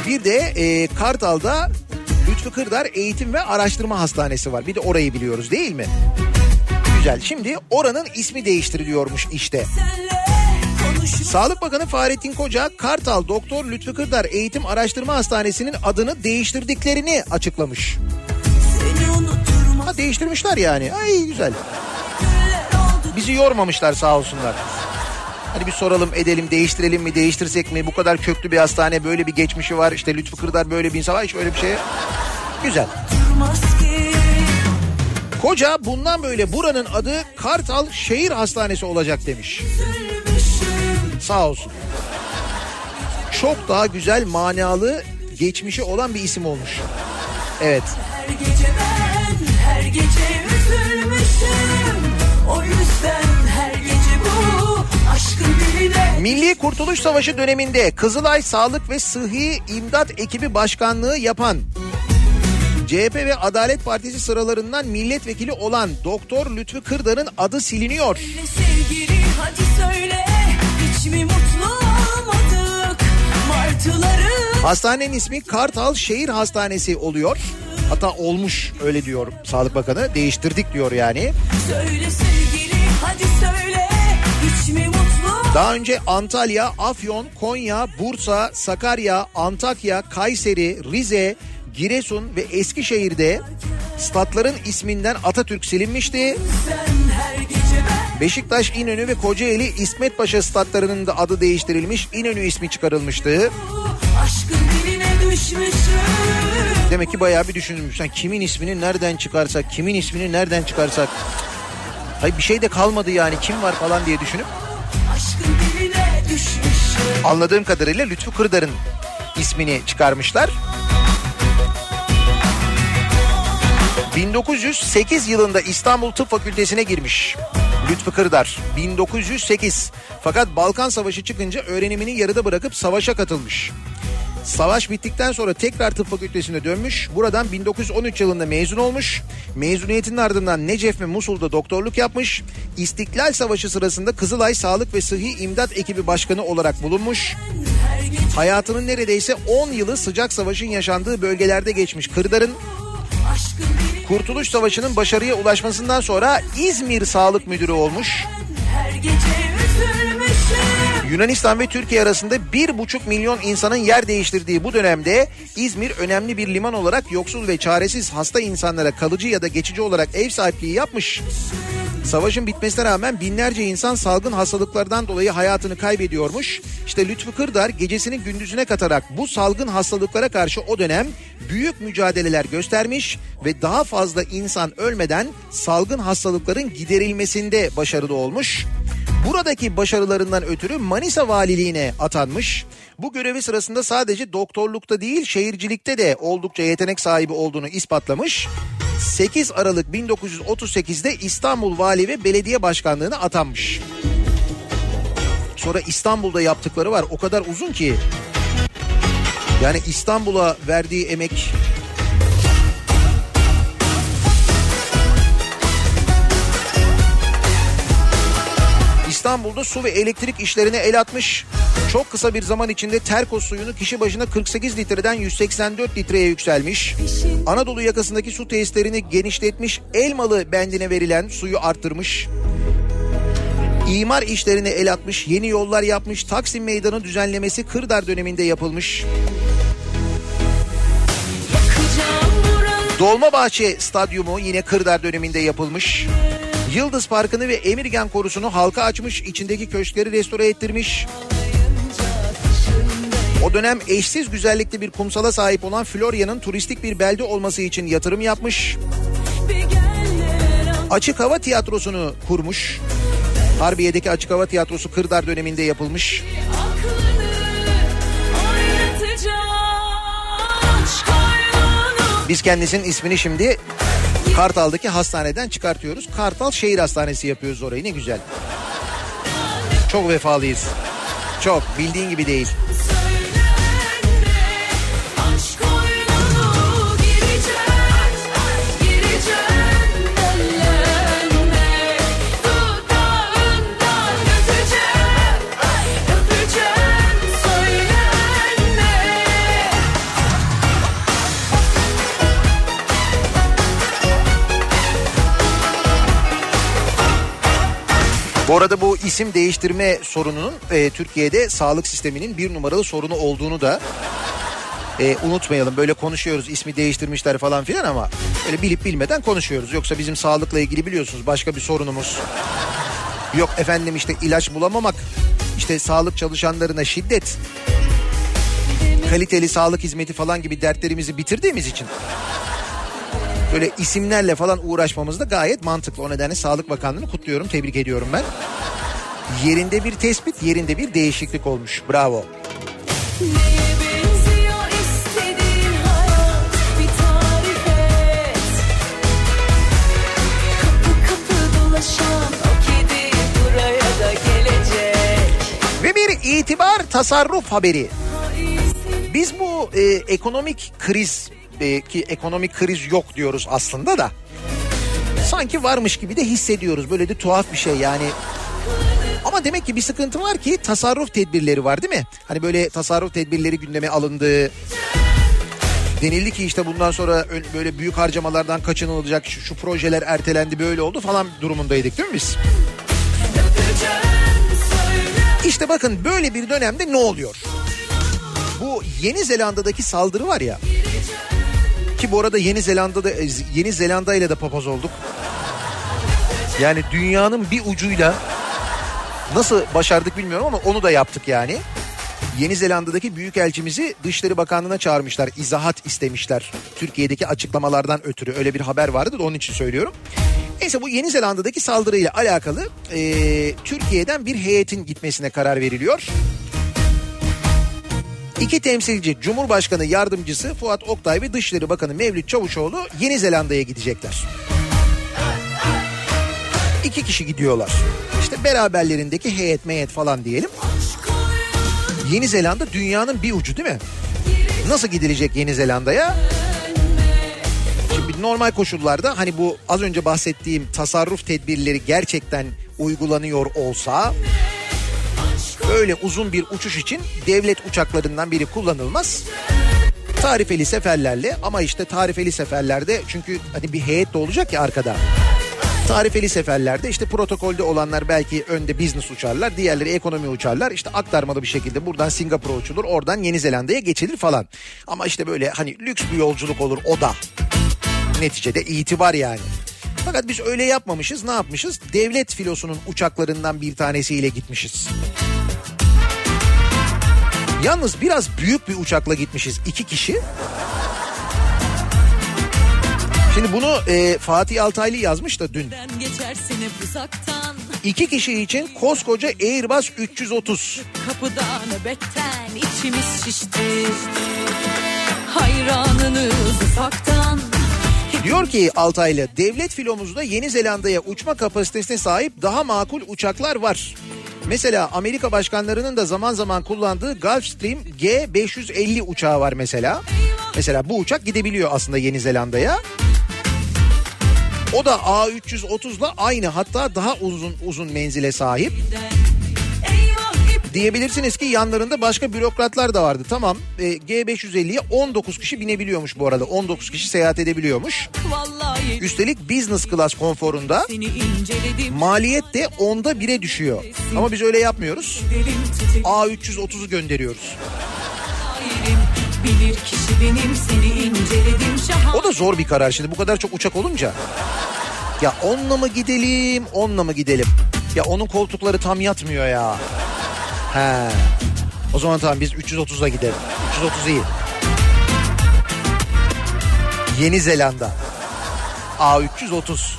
Speaker 1: Bir de e, Kartal'da Lütfü Kırdar Eğitim ve Araştırma Hastanesi var. Bir de orayı biliyoruz değil mi? Güzel. Şimdi oranın ismi değiştiriliyormuş işte. Sağlık Bakanı Fahrettin Koca Kartal Doktor Lütfü Kırdar Eğitim Araştırma Hastanesi'nin adını değiştirdiklerini açıklamış. Ha değiştirmişler yani. Ay güzel. Bizi yormamışlar sağ olsunlar. Hadi bir soralım edelim değiştirelim mi değiştirsek mi bu kadar köklü bir hastane böyle bir geçmişi var işte Lütfü Kırdar böyle bir insan var hiç öyle bir şey güzel. Koca bundan böyle buranın adı Kartal Şehir Hastanesi olacak demiş. Sağ olsun. Çok daha güzel manalı geçmişi olan bir isim olmuş. Evet.
Speaker 4: Her gece ben her gece üzülmüşüm O yüzden her gece bu aşkın diline
Speaker 1: Milli Kurtuluş Savaşı döneminde Kızılay Sağlık ve Sıhhi İmdat Ekibi Başkanlığı yapan CHP ve Adalet Partisi sıralarından milletvekili olan Doktor Lütfü Kırdar'ın adı siliniyor.
Speaker 4: sevgili hadi söyle Hiç mi mutlu olmadık Martıları
Speaker 1: Hastanenin ismi Kartal Şehir Hastanesi oluyor. Hatta olmuş öyle diyor Sağlık Bakanı. Değiştirdik diyor yani.
Speaker 4: söyle sevgili hadi söyle Hiç mi mutlu
Speaker 1: Daha önce Antalya, Afyon, Konya, Bursa, Sakarya, Antakya, Kayseri, Rize, Giresun ve Eskişehir'de statların isminden Atatürk silinmişti. Beşiktaş, İnönü ve Kocaeli İsmet Paşa statlarının da adı değiştirilmiş. İnönü ismi çıkarılmıştı. Demek ki bayağı bir düşünülmüş. Yani kimin ismini nereden çıkarsak, kimin ismini nereden çıkarsak. Hayır bir şey de kalmadı yani kim var falan diye düşünüp anladığım kadarıyla Lütfü Kırdar'ın ismini çıkarmışlar. 1908 yılında İstanbul Tıp Fakültesine girmiş Lütfü Kırdar 1908 fakat Balkan Savaşı çıkınca öğrenimini yarıda bırakıp savaşa katılmış. Savaş bittikten sonra tekrar tıp fakültesine dönmüş. Buradan 1913 yılında mezun olmuş. Mezuniyetinin ardından Necef ve Musul'da doktorluk yapmış. İstiklal Savaşı sırasında Kızılay Sağlık ve Sıhhi İmdat Ekibi Başkanı olarak bulunmuş. Hayatının neredeyse 10 yılı sıcak savaşın yaşandığı bölgelerde geçmiş Kırdar'ın. Kurtuluş Savaşı'nın başarıya ulaşmasından sonra İzmir Sağlık Müdürü olmuş.
Speaker 4: her gece üzülmüşüm
Speaker 1: Yunanistan ve Türkiye arasında bir buçuk milyon insanın yer değiştirdiği bu dönemde İzmir önemli bir liman olarak yoksul ve çaresiz hasta insanlara kalıcı ya da geçici olarak ev sahipliği yapmış. Savaşın bitmesine rağmen binlerce insan salgın hastalıklardan dolayı hayatını kaybediyormuş. İşte Lütfü Kırdar gecesini gündüzüne katarak bu salgın hastalıklara karşı o dönem büyük mücadeleler göstermiş ve daha fazla insan ölmeden salgın hastalıkların giderilmesinde başarılı olmuş. Buradaki başarılarından ötürü Manisa valiliğine atanmış. Bu görevi sırasında sadece doktorlukta değil şehircilikte de oldukça yetenek sahibi olduğunu ispatlamış. 8 Aralık 1938'de İstanbul Vali ve Belediye Başkanlığı'na atanmış. Sonra İstanbul'da yaptıkları var o kadar uzun ki. Yani İstanbul'a verdiği emek İstanbul'da su ve elektrik işlerine el atmış. Çok kısa bir zaman içinde Terkos suyunu kişi başına 48 litreden 184 litreye yükselmiş. Anadolu yakasındaki su tesislerini genişletmiş. Elmalı bendine verilen suyu arttırmış. İmar işlerine el atmış, yeni yollar yapmış, Taksim Meydanı düzenlemesi Kırdar döneminde yapılmış. Dolmabahçe Stadyumu yine Kırdar döneminde yapılmış. Yıldız Parkı'nı ve Emirgan Korusu'nu halka açmış, içindeki köşkleri restore ettirmiş. O dönem eşsiz güzellikte bir kumsala sahip olan Florya'nın turistik bir belde olması için yatırım yapmış. Açık hava tiyatrosunu kurmuş. Harbiye'deki açık hava tiyatrosu Kırdar döneminde yapılmış. Biz kendisinin ismini şimdi Kartal'daki hastaneden çıkartıyoruz. Kartal Şehir Hastanesi yapıyoruz orayı ne güzel. Çok vefalıyız. Çok bildiğin gibi değil. Bu arada bu isim değiştirme sorununun e, Türkiye'de sağlık sisteminin bir numaralı sorunu olduğunu da e, unutmayalım. Böyle konuşuyoruz ismi değiştirmişler falan filan ama böyle bilip bilmeden konuşuyoruz. Yoksa bizim sağlıkla ilgili biliyorsunuz başka bir sorunumuz. Yok efendim işte ilaç bulamamak, işte sağlık çalışanlarına şiddet, kaliteli sağlık hizmeti falan gibi dertlerimizi bitirdiğimiz için böyle isimlerle falan uğraşmamız da gayet mantıklı. O nedenle Sağlık Bakanlığı'nı kutluyorum, tebrik ediyorum ben. Yerinde bir tespit, yerinde bir değişiklik olmuş. Bravo. Ve bir itibar tasarruf haberi. Biz bu e, ekonomik kriz e, ki ekonomik kriz yok diyoruz aslında da. Sanki varmış gibi de hissediyoruz. Böyle de tuhaf bir şey yani. Ama demek ki bir sıkıntı var ki tasarruf tedbirleri var değil mi? Hani böyle tasarruf tedbirleri gündeme alındı. Denildi ki işte bundan sonra böyle büyük harcamalardan kaçınılacak şu, şu projeler ertelendi böyle oldu falan durumundaydık değil mi biz? İşte bakın böyle bir dönemde ne oluyor? Bu Yeni Zelanda'daki saldırı var ya. Ki bu arada Yeni Zelanda'da Yeni Zelanda ile de papaz olduk. Yani dünyanın bir ucuyla nasıl başardık bilmiyorum ama onu da yaptık yani. Yeni Zelanda'daki büyükelçimizi Dışişleri Bakanlığı'na çağırmışlar. izahat istemişler. Türkiye'deki açıklamalardan ötürü öyle bir haber vardı da onun için söylüyorum. Neyse bu Yeni Zelanda'daki saldırıyla alakalı eee, Türkiye'den bir heyetin gitmesine karar veriliyor. İki temsilci Cumhurbaşkanı Yardımcısı Fuat Oktay ve Dışişleri Bakanı Mevlüt Çavuşoğlu Yeni Zelanda'ya gidecekler. İki kişi gidiyorlar. İşte beraberlerindeki heyet meyet falan diyelim. Yeni Zelanda dünyanın bir ucu değil mi? Nasıl gidilecek Yeni Zelanda'ya? Şimdi normal koşullarda hani bu az önce bahsettiğim tasarruf tedbirleri gerçekten uygulanıyor olsa böyle uzun bir uçuş için devlet uçaklarından biri kullanılmaz. Tarifeli seferlerle ama işte tarifeli seferlerde çünkü hani bir heyet de olacak ya arkada. Tarifeli seferlerde işte protokolde olanlar belki önde business uçarlar. Diğerleri ekonomi uçarlar. İşte aktarmalı bir şekilde buradan Singapur'a uçulur. Oradan Yeni Zelanda'ya geçilir falan. Ama işte böyle hani lüks bir yolculuk olur o da. Neticede itibar yani. Fakat biz öyle yapmamışız. Ne yapmışız? Devlet filosunun uçaklarından bir tanesiyle gitmişiz. Yalnız biraz büyük bir uçakla gitmişiz. iki kişi. Şimdi bunu e, Fatih Altaylı yazmış da dün.
Speaker 10: Uzaktan
Speaker 1: İki kişi için koskoca Airbus 330.
Speaker 10: Kapıda nöbetten içimiz şişti Hayranınız ufaktan
Speaker 1: Diyor ki Altaylı devlet filomuzda Yeni Zelanda'ya uçma kapasitesine sahip daha makul uçaklar var. Mesela Amerika başkanlarının da zaman zaman kullandığı Gulfstream G550 uçağı var mesela. Mesela bu uçak gidebiliyor aslında Yeni Zelanda'ya. O da A330'la aynı hatta daha uzun uzun menzile sahip.
Speaker 10: İp
Speaker 1: Diyebilirsiniz ki yanlarında başka bürokratlar da vardı. Tamam e, G550'ye 19 kişi binebiliyormuş bu arada. 19 kişi seyahat edebiliyormuş.
Speaker 10: vallahi
Speaker 1: Üstelik business class konforunda maliyet de onda bire düşüyor. Ama biz öyle yapmıyoruz.
Speaker 10: Derim titik
Speaker 1: A330'u gönderiyoruz.
Speaker 10: Bilir kişi benim seni inceledim şahan
Speaker 1: O da zor bir karar şimdi bu kadar çok uçak olunca. Ya onunla mı gidelim, onunla mı gidelim? Ya onun koltukları tam yatmıyor ya. He. O zaman tamam biz 330'a gidelim. 330 iyi. Yeni Zelanda. A330.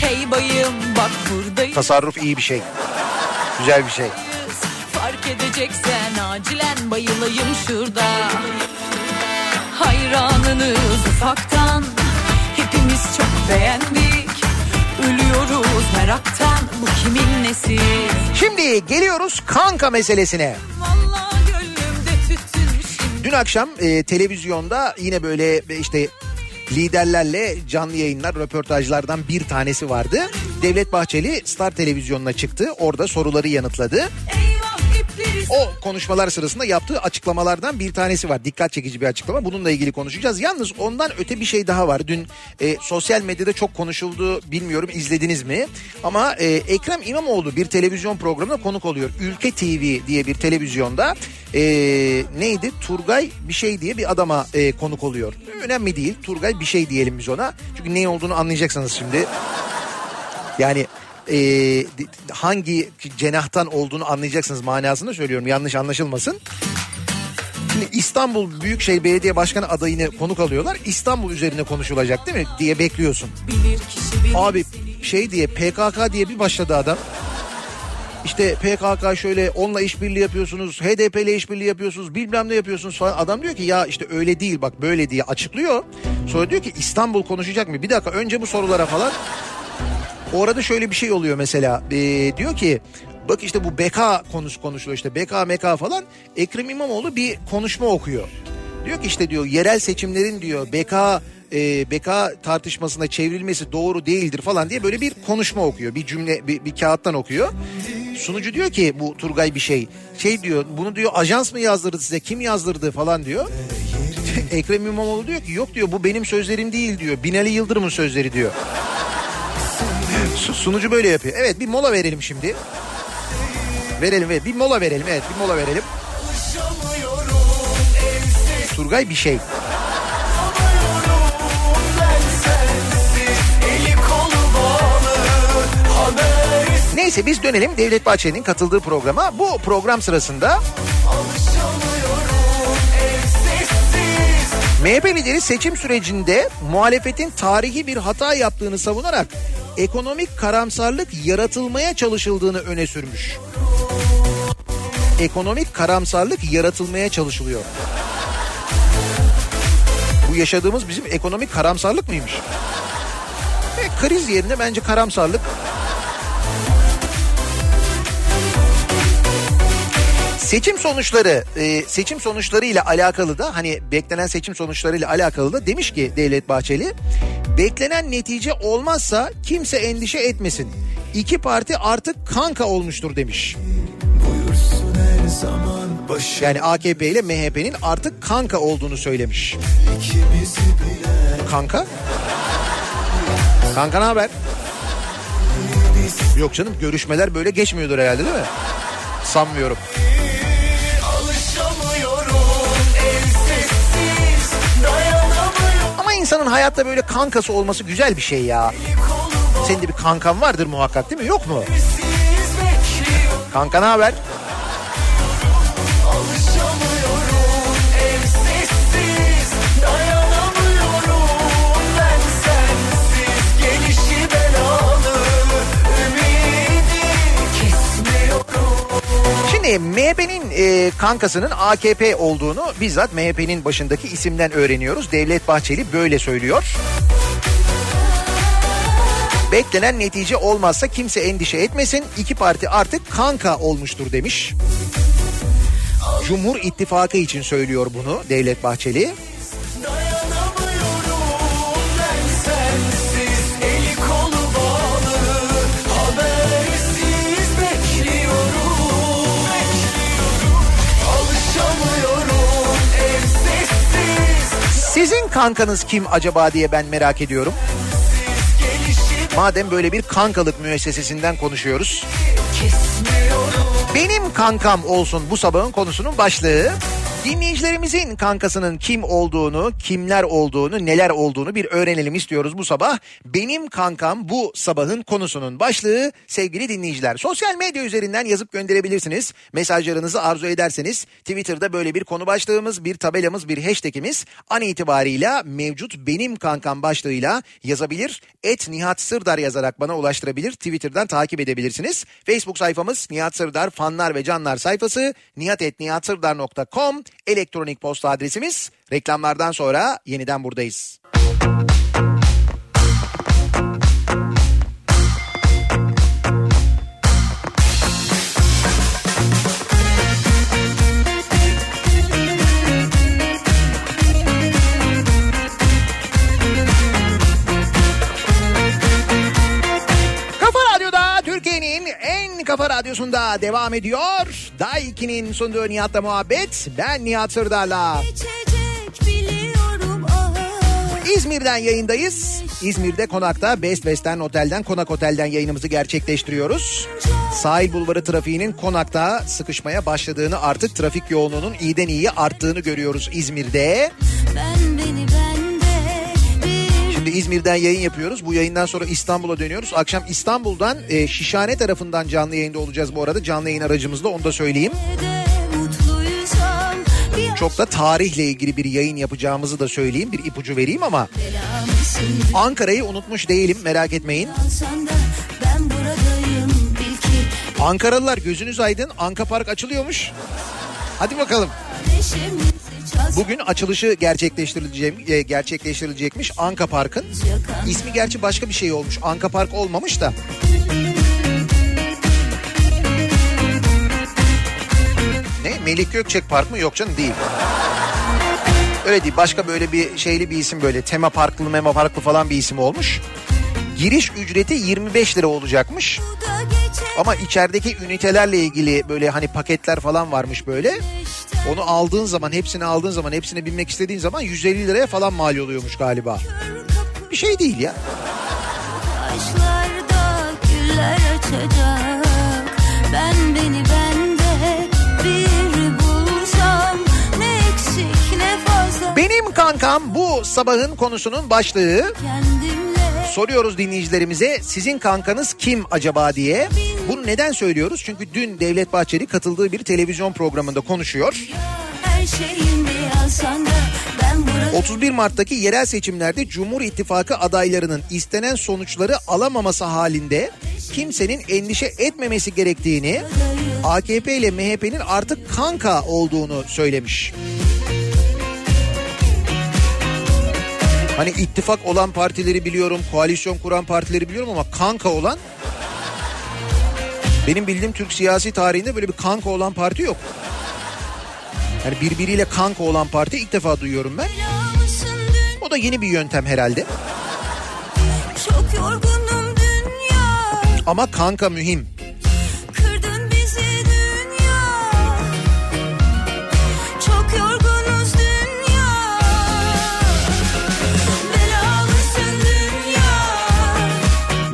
Speaker 10: Hey bayım bak buradayız
Speaker 1: Tasarruf iyi bir şey. Güzel bir şey.
Speaker 10: Fark edeceksen acilen bayılayım şurada Hayranınız ufaktan Hepimiz çok beğendik Ölüyoruz meraktan Bu kimin nesi
Speaker 1: Şimdi geliyoruz kanka meselesine.
Speaker 10: Şimdi
Speaker 1: Dün akşam e, televizyonda yine böyle e, işte liderlerle canlı yayınlar, röportajlardan bir tanesi vardı. Devlet Bahçeli Star Televizyonu'na çıktı. Orada soruları yanıtladı.
Speaker 10: İpleri
Speaker 1: O konuşmalar sırasında yaptığı açıklamalardan bir tanesi var. Dikkat çekici bir açıklama. Bununla ilgili konuşacağız. Yalnız ondan öte bir şey daha var. Dün e, sosyal medyada çok konuşuldu. Bilmiyorum izlediniz mi? Ama e, Ekrem İmamoğlu bir televizyon programına konuk oluyor. Ülke TV diye bir televizyonda e, neydi? Turgay bir şey diye bir adama e, konuk oluyor. Önemli değil. Turgay bir şey diyelim biz ona. Çünkü ne olduğunu anlayacaksınız şimdi. Yani e, hangi cenahtan olduğunu anlayacaksınız manasını söylüyorum yanlış anlaşılmasın. Şimdi İstanbul Büyükşehir Belediye Başkanı adayını konuk alıyorlar. İstanbul üzerine konuşulacak değil mi diye bekliyorsun. Abi şey diye PKK diye bir başladı adam. İşte PKK şöyle onunla işbirliği yapıyorsunuz, HDP ile işbirliği yapıyorsunuz, bilmem ne yapıyorsunuz falan. Adam diyor ki ya işte öyle değil bak böyle diye açıklıyor. Sonra diyor ki İstanbul konuşacak mı? Bir dakika önce bu sorulara falan. O arada şöyle bir şey oluyor mesela. Ee, diyor ki bak işte bu BK konusu konuşuluyor işte BK MK falan. Ekrem İmamoğlu bir konuşma okuyor. Diyor ki işte diyor yerel seçimlerin diyor BK e, BK tartışmasına çevrilmesi doğru değildir falan diye böyle bir konuşma okuyor. Bir cümle bir, bir kağıttan okuyor. Sunucu diyor ki bu Turgay bir şey. Şey diyor bunu diyor ajans mı yazdırdı size kim yazdırdı falan diyor. [LAUGHS] Ekrem İmamoğlu diyor ki yok diyor bu benim sözlerim değil diyor. Binali Yıldırım'ın sözleri diyor. Su- Sunucu böyle yapıyor. Evet bir mola verelim şimdi. Verelim ve bir mola verelim. Evet bir mola verelim. Turgay bir şey. Neyse biz dönelim Devlet Bahçeli'nin katıldığı programa. Bu program sırasında MHP lideri seçim sürecinde muhalefetin tarihi bir hata yaptığını savunarak ekonomik karamsarlık yaratılmaya çalışıldığını öne sürmüş. Ekonomik karamsarlık yaratılmaya çalışılıyor. Bu yaşadığımız bizim ekonomik karamsarlık mıymış? E, kriz yerine bence karamsarlık Seçim sonuçları, e, seçim sonuçları ile alakalı da hani beklenen seçim sonuçları ile alakalı da demiş ki Devlet Bahçeli, beklenen netice olmazsa kimse endişe etmesin. İki parti artık kanka olmuştur demiş. Yani AKP ile MHP'nin artık kanka olduğunu söylemiş. Kanka? Kanka ne haber? Yok canım görüşmeler böyle geçmiyordur herhalde değil mi? Sanmıyorum. İnsanın hayatta böyle kankası olması güzel bir şey ya. Senin de bir kankan vardır muhakkak değil mi? Yok mu? Kanka ne haber? Şimdi MHP'nin e, kankasının AKP olduğunu bizzat MHP'nin başındaki isimden öğreniyoruz. Devlet Bahçeli böyle söylüyor. Beklenen netice olmazsa kimse endişe etmesin. İki parti artık kanka olmuştur demiş. Cumhur İttifakı için söylüyor bunu Devlet Bahçeli. Sizin kankanız kim acaba diye ben merak ediyorum. Madem böyle bir kankalık müessesesinden konuşuyoruz. Benim kankam olsun bu sabahın konusunun başlığı. Dinleyicilerimizin kankasının kim olduğunu, kimler olduğunu, neler olduğunu bir öğrenelim istiyoruz bu sabah. Benim kankam bu sabahın konusunun başlığı sevgili dinleyiciler. Sosyal medya üzerinden yazıp gönderebilirsiniz. Mesajlarınızı arzu ederseniz Twitter'da böyle bir konu başlığımız, bir tabelamız, bir hashtagimiz an itibarıyla mevcut benim kankam başlığıyla yazabilir. Et Nihat Sırdar yazarak bana ulaştırabilir. Twitter'dan takip edebilirsiniz. Facebook sayfamız Nihat Sırdar fanlar ve canlar sayfası nihatetnihatsırdar.com elektronik posta adresimiz. Reklamlardan sonra yeniden buradayız. Kafa kafa radyosunda devam ediyor. Day 2'nin sunduğu Nihat'la muhabbet. Ben Nihat Sırdar'la.
Speaker 11: Ah
Speaker 1: İzmir'den yayındayız. İzmir'de konakta Best Western Otel'den Konak Otel'den yayınımızı gerçekleştiriyoruz. Sahil bulvarı trafiğinin konakta sıkışmaya başladığını artık trafik yoğunluğunun iyiden iyiye arttığını görüyoruz İzmir'de.
Speaker 11: Ben beni bende bir
Speaker 1: Şimdi İzmir'den yayın yapıyoruz. Bu yayından sonra İstanbul'a dönüyoruz. Akşam İstanbul'dan e, Şişhane tarafından canlı yayında olacağız bu arada. Canlı yayın aracımızda onu da söyleyeyim. Çok da tarihle ilgili bir yayın yapacağımızı da söyleyeyim. Bir ipucu vereyim ama Ankara'yı unutmuş değilim merak etmeyin. Ankaralılar gözünüz aydın. Anka Park açılıyormuş. Hadi bakalım. Bugün açılışı gerçekleştirilecek, e, gerçekleştirilecekmiş Anka Park'ın. İsmi gerçi başka bir şey olmuş. Anka Park olmamış da. Ne? Melik Gökçek Park mı? Yok canım değil. Öyle değil. Başka böyle bir şeyli bir isim böyle. Tema Parklı, Mema Parklı falan bir isim olmuş. Giriş ücreti 25 lira olacakmış. Ama içerideki ünitelerle ilgili böyle hani paketler falan varmış böyle. Onu aldığın zaman hepsini aldığın zaman hepsine binmek istediğin zaman 150 liraya falan mal oluyormuş galiba. Bir şey değil ya.
Speaker 11: Taşlarda güller açacak Ben beni bende bir bulsam Ne eksik ne fazla
Speaker 1: Benim kankam bu sabahın konusunun başlığı.
Speaker 11: Kendimle
Speaker 1: Soruyoruz dinleyicilerimize sizin kankanız kim acaba diye. Bunu neden söylüyoruz? Çünkü dün Devlet Bahçeli katıldığı bir televizyon programında konuşuyor.
Speaker 11: her şeyimi alsan da Ben burada
Speaker 1: 31 Mart'taki yerel seçimlerde Cumhur İttifakı adaylarının istenen sonuçları alamaması halinde kimsenin endişe etmemesi gerektiğini, AKP ile MHP'nin artık kanka olduğunu söylemiş. Hani ittifak olan partileri biliyorum, koalisyon kuran partileri biliyorum ama kanka olan benim bildiğim Türk siyasi tarihinde böyle bir kanka olan parti yok. Yani birbiriyle kanka olan parti ilk defa duyuyorum ben. O da yeni bir yöntem herhalde. Ama kanka mühim.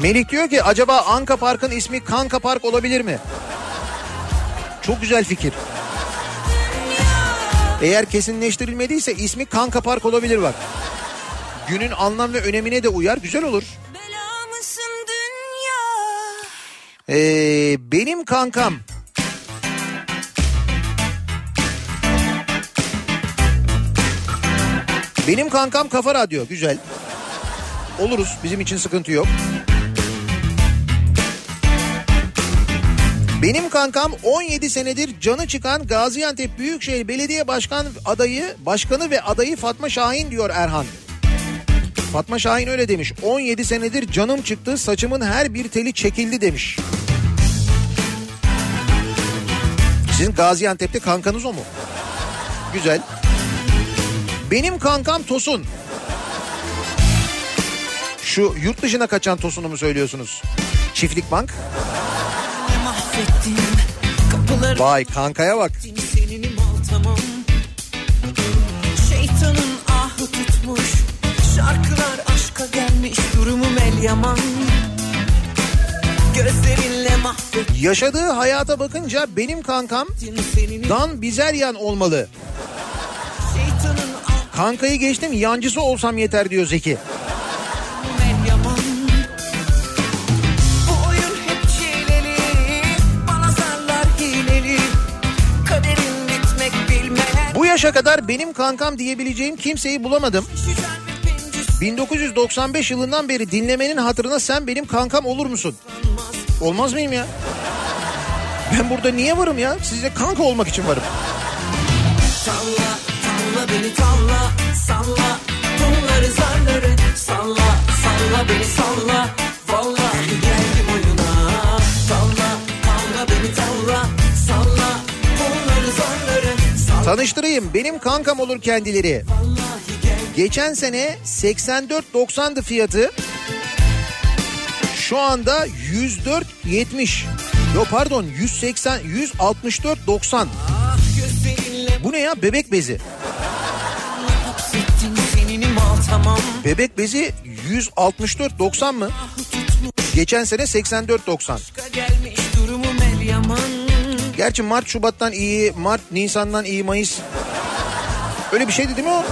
Speaker 1: Melih diyor ki acaba Anka Park'ın ismi Kanka Park olabilir mi? Çok güzel fikir. Eğer kesinleştirilmediyse ismi Kanka Park olabilir bak. Günün anlam ve önemine de uyar güzel olur. Ee, benim kankam. Benim kankam Kafa Radyo. Güzel. Oluruz. Bizim için sıkıntı yok. Benim kankam 17 senedir canı çıkan Gaziantep Büyükşehir Belediye Başkan adayı, başkanı ve adayı Fatma Şahin diyor Erhan. Fatma Şahin öyle demiş. 17 senedir canım çıktı, saçımın her bir teli çekildi demiş. Sizin Gaziantep'te kankanız o mu? Güzel. Benim kankam Tosun. Şu yurt dışına kaçan Tosun'u mu söylüyorsunuz? Çiftlik Bank. Vay kankaya bak.
Speaker 7: Şeytanın ahı tutmuş Şarkılar aşka gelmiş Durumum el yaman
Speaker 1: Yaşadığı hayata bakınca benim kankam Dan Bizeryan olmalı. Kankayı geçtim yancısı olsam yeter diyor Zeki. Yaşa kadar benim kankam diyebileceğim kimseyi bulamadım.
Speaker 7: Şişer ve pencüs
Speaker 1: 1995 yılından beri dinlemenin hatırına sen benim kankam olur musun? Olmaz mıyım ya? Ben burada niye varım ya? Sizle kanka olmak için varım.
Speaker 7: Salla, salla beni talla, salla Bunları zarları, salla, salla beni salla
Speaker 1: Tanıştırayım benim kankam olur kendileri. Geçen sene 84.90'dı fiyatı. Şu anda 104.70. Yo pardon 180 164.90.
Speaker 7: Ah gözlerinle
Speaker 1: Bu ne ya bebek bezi. Bebek bezi 164.90 mı? Geçen sene 84.90. Gerçi Mart Şubat'tan iyi, Mart Nisan'dan iyi, Mayıs. Öyle bir şeydi değil mi o?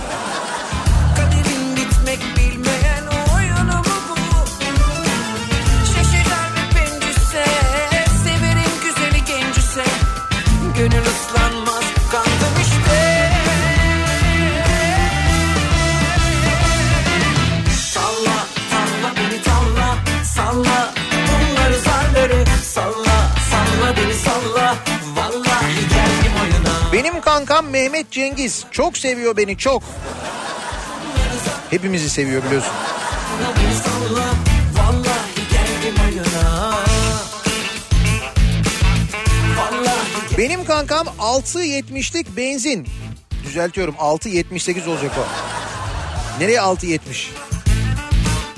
Speaker 1: Kankam Mehmet Cengiz. Çok seviyor beni çok. Hepimizi seviyor biliyorsun. Benim kankam 6.70'lik benzin. Düzeltiyorum 6.78 olacak o. Nereye 6.70?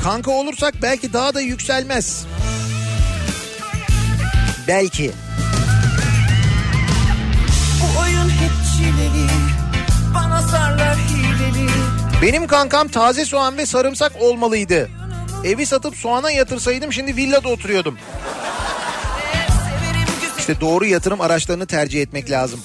Speaker 1: Kanka olursak belki daha da yükselmez. Belki.
Speaker 7: Bu
Speaker 1: Benim kankam taze soğan ve sarımsak olmalıydı. Evi satıp soğana yatırsaydım şimdi villada oturuyordum. İşte doğru yatırım araçlarını tercih etmek lazım.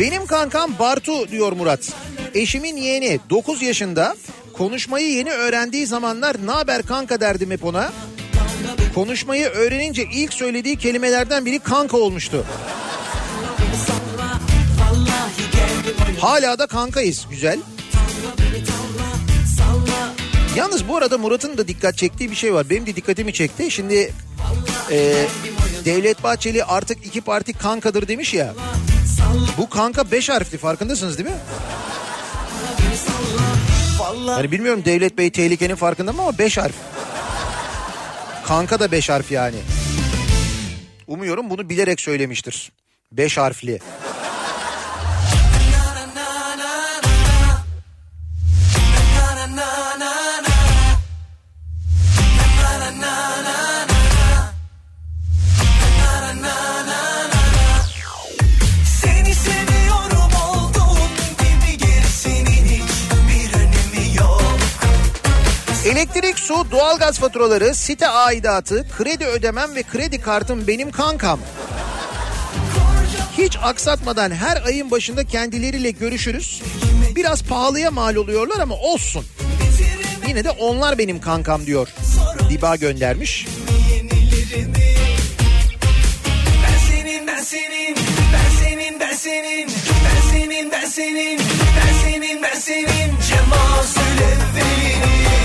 Speaker 1: Benim kankam Bartu diyor Murat. Eşimin yeğeni 9 yaşında konuşmayı yeni öğrendiği zamanlar ne haber kanka derdim hep ona. Konuşmayı öğrenince ilk söylediği kelimelerden biri kanka olmuştu. Hala da kankayız güzel. Yalnız bu arada Murat'ın da dikkat çektiği bir şey var. Benim de dikkatimi çekti. Şimdi e, Devlet Bahçeli artık iki parti kankadır demiş ya. Bu kanka beş harfli farkındasınız değil mi? Hani bilmiyorum Devlet Bey tehlikenin farkında mı ama beş harf. Kanka da beş harf yani. Umuyorum bunu bilerek söylemiştir. Beş harfli. Elektrik, su, doğalgaz faturaları, site aidatı, kredi ödemem ve kredi kartım benim kankam. Hiç aksatmadan her ayın başında kendileriyle görüşürüz. Biraz pahalıya mal oluyorlar ama olsun. Yine de onlar benim kankam diyor. Diba göndermiş.
Speaker 2: Ben senin, ben senin, ben senin, ben senin, ben senin, ben senin, ben senin, ben senin Cemazül evvelini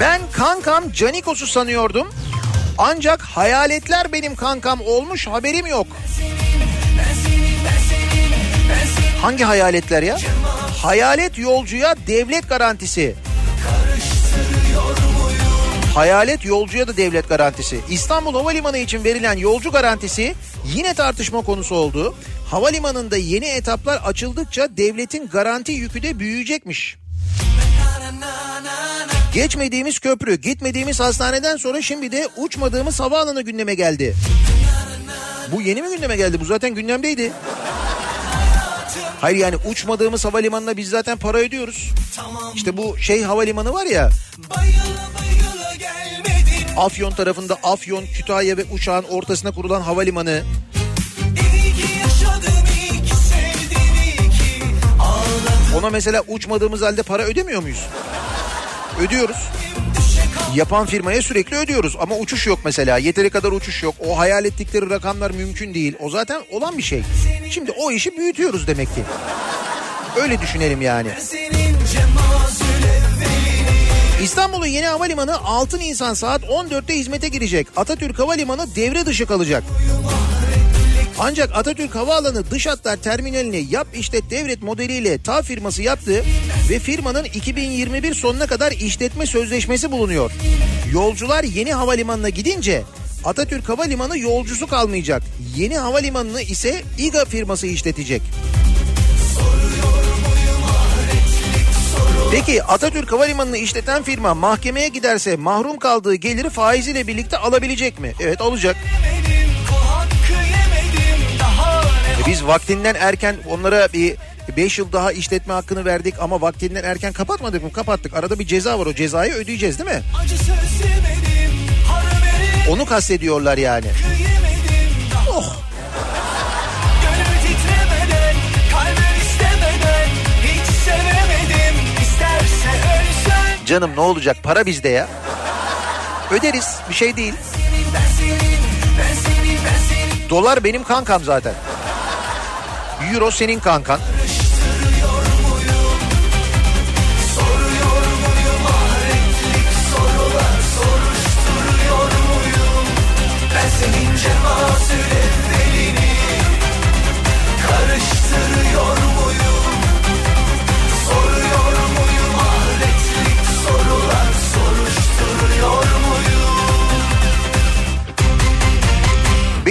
Speaker 1: Ben kankam Canikos'u sanıyordum. Ancak hayaletler benim kankam olmuş haberim yok. Hangi hayaletler ya? Hayalet yolcuya devlet garantisi. Hayalet yolcuya da devlet garantisi. İstanbul Havalimanı için verilen yolcu garantisi yine tartışma konusu oldu. Havalimanında yeni etaplar açıldıkça devletin garanti yükü de büyüyecekmiş. Geçmediğimiz köprü, gitmediğimiz hastaneden sonra şimdi de uçmadığımız havaalanı gündeme geldi. Bu yeni mi gündeme geldi? Bu zaten gündemdeydi. Hayır yani uçmadığımız havalimanına biz zaten para ödüyoruz. İşte bu şey havalimanı var ya. Afyon tarafında Afyon, Kütahya ve Uşak'ın ortasına kurulan havalimanı. Ona mesela uçmadığımız halde para ödemiyor muyuz? Ödüyoruz. Yapan firmaya sürekli ödüyoruz ama uçuş yok mesela. Yeteri kadar uçuş yok. O hayal ettikleri rakamlar mümkün değil. O zaten olan bir şey. Şimdi o işi büyütüyoruz demek ki. Öyle düşünelim yani. İstanbul'un yeni havalimanı 6 Nisan saat 14'te hizmete girecek. Atatürk Havalimanı devre dışı kalacak. Ancak Atatürk Havaalanı dış hatlar terminalini yap işlet devret modeliyle TAV firması yaptı ve firmanın 2021 sonuna kadar işletme sözleşmesi bulunuyor. Yolcular yeni havalimanına gidince Atatürk Havalimanı yolcusu kalmayacak. Yeni havalimanını ise İGA firması işletecek. Peki Atatürk Havalimanı'nı işleten firma mahkemeye giderse mahrum kaldığı geliri faiziyle birlikte alabilecek mi? Evet alacak. Biz vaktinden erken onlara bir 5 yıl daha işletme hakkını verdik ama vaktinden erken kapatmadık mı? Kapattık. Arada bir ceza var o cezayı ödeyeceğiz değil mi? Onu kastediyorlar yani. Oh canım ne olacak para bizde ya. Öderiz bir şey değil. Dolar benim kankam zaten. Euro senin kankan.
Speaker 2: Muyum? Ben senin cemazül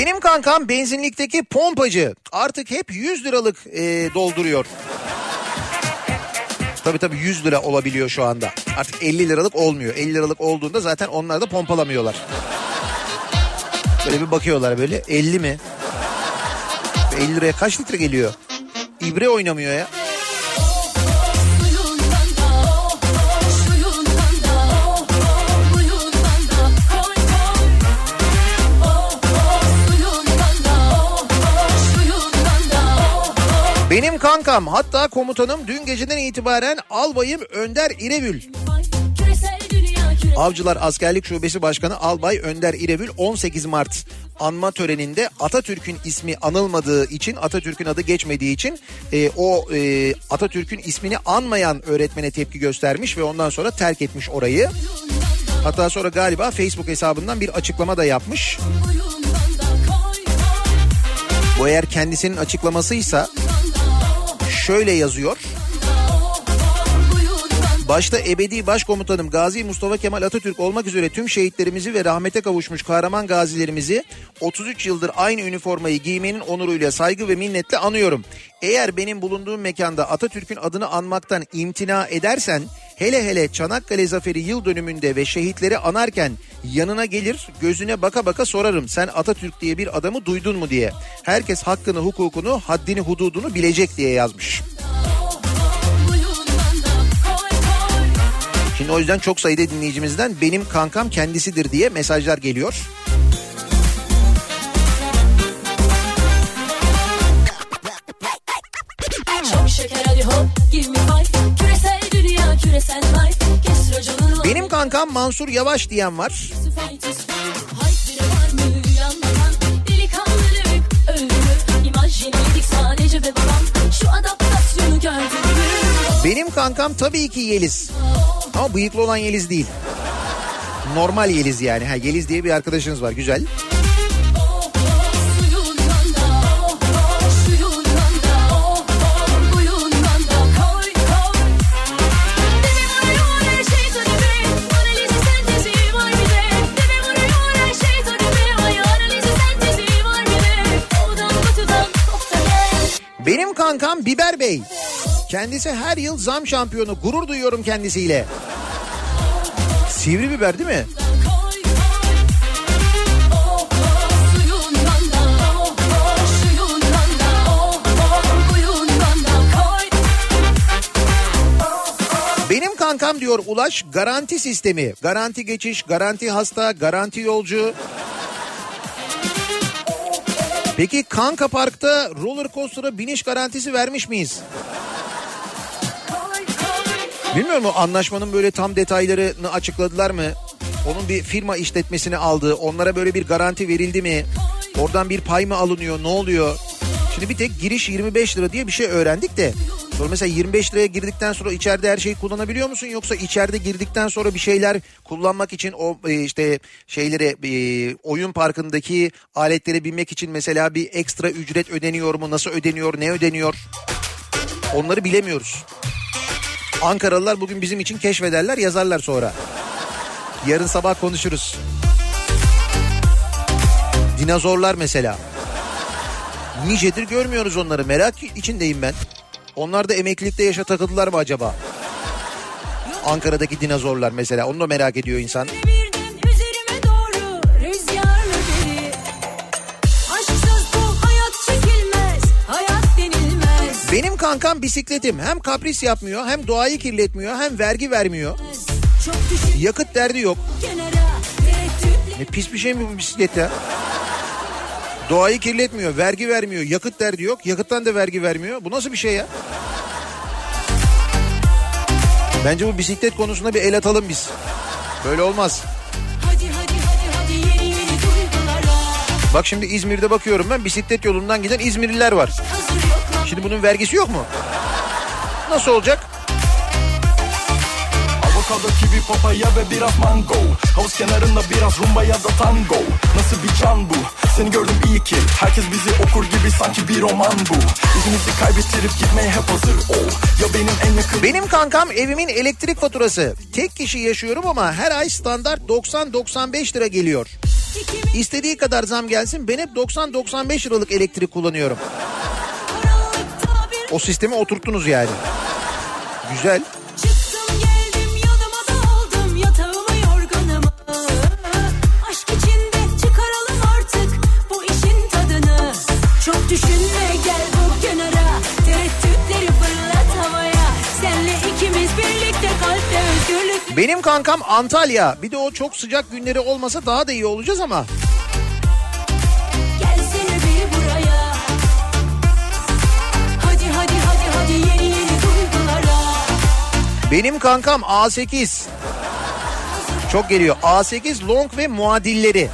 Speaker 1: Benim kankam benzinlikteki pompacı. Artık hep 100 liralık e, dolduruyor. Tabii tabii 100 lira olabiliyor şu anda. Artık 50 liralık olmuyor. 50 liralık olduğunda zaten onlar da pompalamıyorlar. Böyle bir bakıyorlar böyle 50 mi? 50 liraya kaç litre geliyor? İbre oynamıyor ya. Kankam hatta komutanım dün geceden itibaren albayım Önder İrevül. Avcılar Askerlik Şubesi Başkanı Albay Önder İrevül 18 Mart anma töreninde Atatürk'ün ismi anılmadığı için Atatürk'ün adı geçmediği için e, o e, Atatürk'ün ismini anmayan öğretmene tepki göstermiş ve ondan sonra terk etmiş orayı. Hatta sonra galiba Facebook hesabından bir açıklama da yapmış. Bu eğer kendisinin açıklamasıysa şöyle yazıyor. Başta ebedi başkomutanım Gazi Mustafa Kemal Atatürk olmak üzere tüm şehitlerimizi ve rahmete kavuşmuş kahraman gazilerimizi 33 yıldır aynı üniformayı giymenin onuruyla saygı ve minnetle anıyorum. Eğer benim bulunduğum mekanda Atatürk'ün adını anmaktan imtina edersen Hele hele Çanakkale Zaferi yıl dönümünde ve şehitleri anarken yanına gelir gözüne baka baka sorarım sen Atatürk diye bir adamı duydun mu diye. Herkes hakkını hukukunu haddini hududunu bilecek diye yazmış. Şimdi o yüzden çok sayıda dinleyicimizden benim kankam kendisidir diye mesajlar geliyor.
Speaker 11: Çok şeker hadi hop
Speaker 1: Benim kankam Mansur Yavaş diyen var. Benim kankam tabii ki Yeliz. Ama bıyıklı olan Yeliz değil. Normal Yeliz yani. Ha, Yeliz diye bir arkadaşınız var güzel.
Speaker 11: Oh
Speaker 1: Benim kankam Biber Bey. Kendisi her yıl zam şampiyonu. Gurur duyuyorum kendisiyle. Sivri biber değil mi? Benim kankam diyor Ulaş garanti sistemi. Garanti geçiş, garanti hasta, garanti yolcu. Peki Kanka Park'ta roller coaster'a biniş garantisi vermiş miyiz? Bilmiyorum o anlaşmanın böyle tam detaylarını açıkladılar mı? Onun bir firma işletmesini aldı. Onlara böyle bir garanti verildi mi? Oradan bir pay mı alınıyor? Ne oluyor? Şimdi bir tek giriş 25 lira diye bir şey öğrendik de. Sonra mesela 25 liraya girdikten sonra içeride her şeyi kullanabiliyor musun? Yoksa içeride girdikten sonra bir şeyler kullanmak için o e, işte şeylere e, oyun parkındaki aletlere binmek için mesela bir ekstra ücret ödeniyor mu? Nasıl ödeniyor? Ne ödeniyor? Onları bilemiyoruz. Ankaralılar bugün bizim için keşfederler yazarlar sonra. Yarın sabah konuşuruz. Dinozorlar mesela. Nicedir görmüyoruz onları merak içindeyim ben. Onlar da emeklilikte yaşa takıldılar mı acaba? Ankara'daki dinozorlar mesela onu da merak ediyor insan.
Speaker 11: Doğru bu hayat çekilmez Hayat
Speaker 1: Benim kankam bisikletim hem kapris yapmıyor hem doğayı kirletmiyor hem vergi vermiyor. Yakıt derdi yok.
Speaker 11: kenara
Speaker 1: Ne pis bir şey mi bu bisiklet ya? Doğayı kirletmiyor, vergi vermiyor, yakıt derdi yok. Yakıttan da vergi vermiyor. Bu nasıl bir şey ya? Bence bu bisiklet konusunda bir el atalım biz. Böyle olmaz.
Speaker 11: Hadi hadi hadi hadi yeni yeni duygulara
Speaker 1: Bak şimdi İzmir'de bakıyorum ben bisiklet yolundan giden İzmirliler var. Şimdi bunun vergisi yok mu? Nasıl olacak?
Speaker 9: Avokado, kivi, papaya ve biraz mango Havuz kenarında biraz rumba ya da tango Nasıl bir can bu? Seni gördüm iyi ki Herkes bizi okur gibi sanki bir roman bu İzimizi kaybettirip gitmeye hep hazır ol Ya benim en yakın
Speaker 1: Benim kankam evimin elektrik faturası. Tek kişi yaşıyorum ama her ay standart 90-95 lira geliyor. İstediği kadar zam gelsin ben hep 90-95 liralık elektrik kullanıyorum. O sistemi oturttunuz yani. Güzel.
Speaker 11: Düşünme gel bu kenara Tereddütleri fırlat havaya Senle ikimiz birlikte kalpte özgürlük
Speaker 1: Benim kankam Antalya. Bir de o çok sıcak günleri olmasa daha da iyi olacağız ama. Benim kankam A8. Çok geliyor. A8 long ve muadilleri.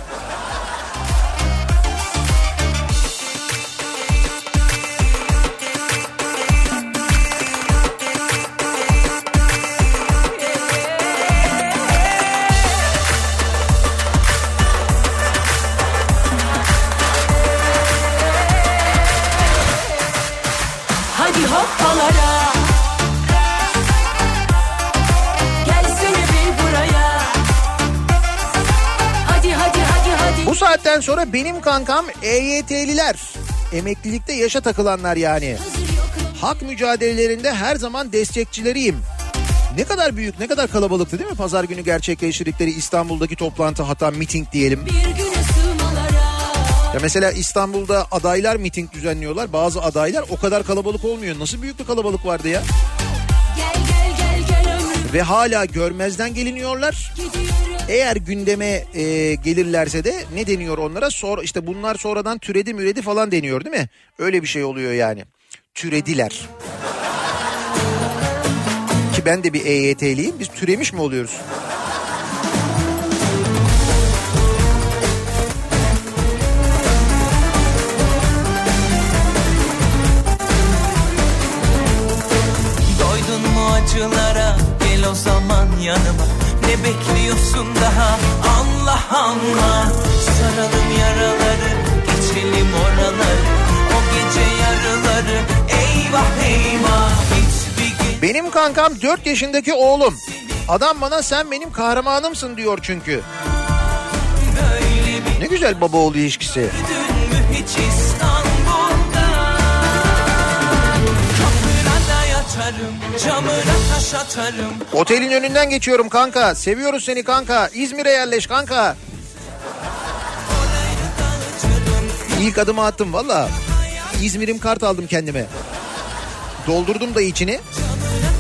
Speaker 1: Saatten sonra benim kankam EYT'liler. Emeklilikte yaşa takılanlar yani. Hak mücadelelerinde her zaman destekçileriyim. Ne kadar büyük, ne kadar kalabalıktı değil mi? Pazar günü gerçekleştirdikleri İstanbul'daki toplantı hatta miting diyelim. Ya mesela İstanbul'da adaylar miting düzenliyorlar. Bazı adaylar o kadar kalabalık olmuyor. Nasıl büyük bir kalabalık vardı ya?
Speaker 11: Gel gel gel
Speaker 1: Ve hala görmezden geliniyorlar.
Speaker 11: gidiyorum
Speaker 1: Eğer gündeme e, gelirlerse de ne deniyor onlara? Sonra işte bunlar sonradan türedi müredi falan deniyor değil mi? Öyle bir şey oluyor yani. Türediler. Ki ben de bir EYT'liyim. Biz türemiş mi oluyoruz?
Speaker 2: Doydun mu acılara gel o zaman yanıma Ne bekliyorsun daha Allah Allah Saralım yaraları geçelim oraları O gece yarıları eyvah eyvah
Speaker 1: Benim kankam 4 yaşındaki oğlum. Adam bana sen benim kahramanımsın diyor çünkü. Ne güzel baba oğul ilişkisi.
Speaker 2: hiç Camına taş atarım
Speaker 1: Otelin önünden geçiyorum kanka. Seviyoruz seni kanka. İzmir'e yerleş kanka. İlk adımı attım valla. İzmir'im kart aldım kendime. Doldurdum da içini.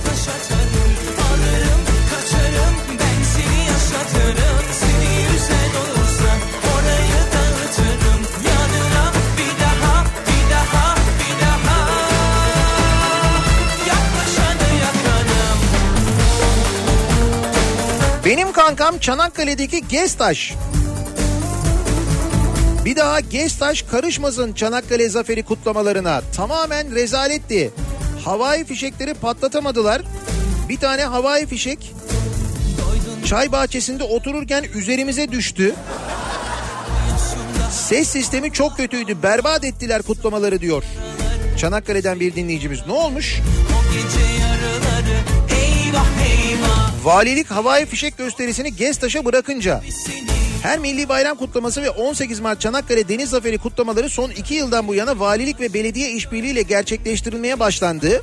Speaker 2: taş atarım
Speaker 1: Benim kankam Çanakkale'deki Gestaş. Bir daha Gestaş karışmasın Çanakkale zaferi kutlamalarına. Tamamen rezaletti. Havai fişekleri patlatamadılar. Bir tane havai fişek çay bahçesinde otururken üzerimize düştü. Ses sistemi çok kötüydü. Berbat ettiler kutlamaları diyor. Çanakkale'den bir dinleyicimiz. Ne olmuş?
Speaker 2: O gece yarıları
Speaker 1: Valilik havai fişek gösterisini Gestaş'a bırakınca her milli bayram kutlaması ve 18 Mart Çanakkale Deniz Zaferi kutlamaları son 2 yıldan bu yana valilik ve belediye işbirliğiyle gerçekleştirilmeye başlandı.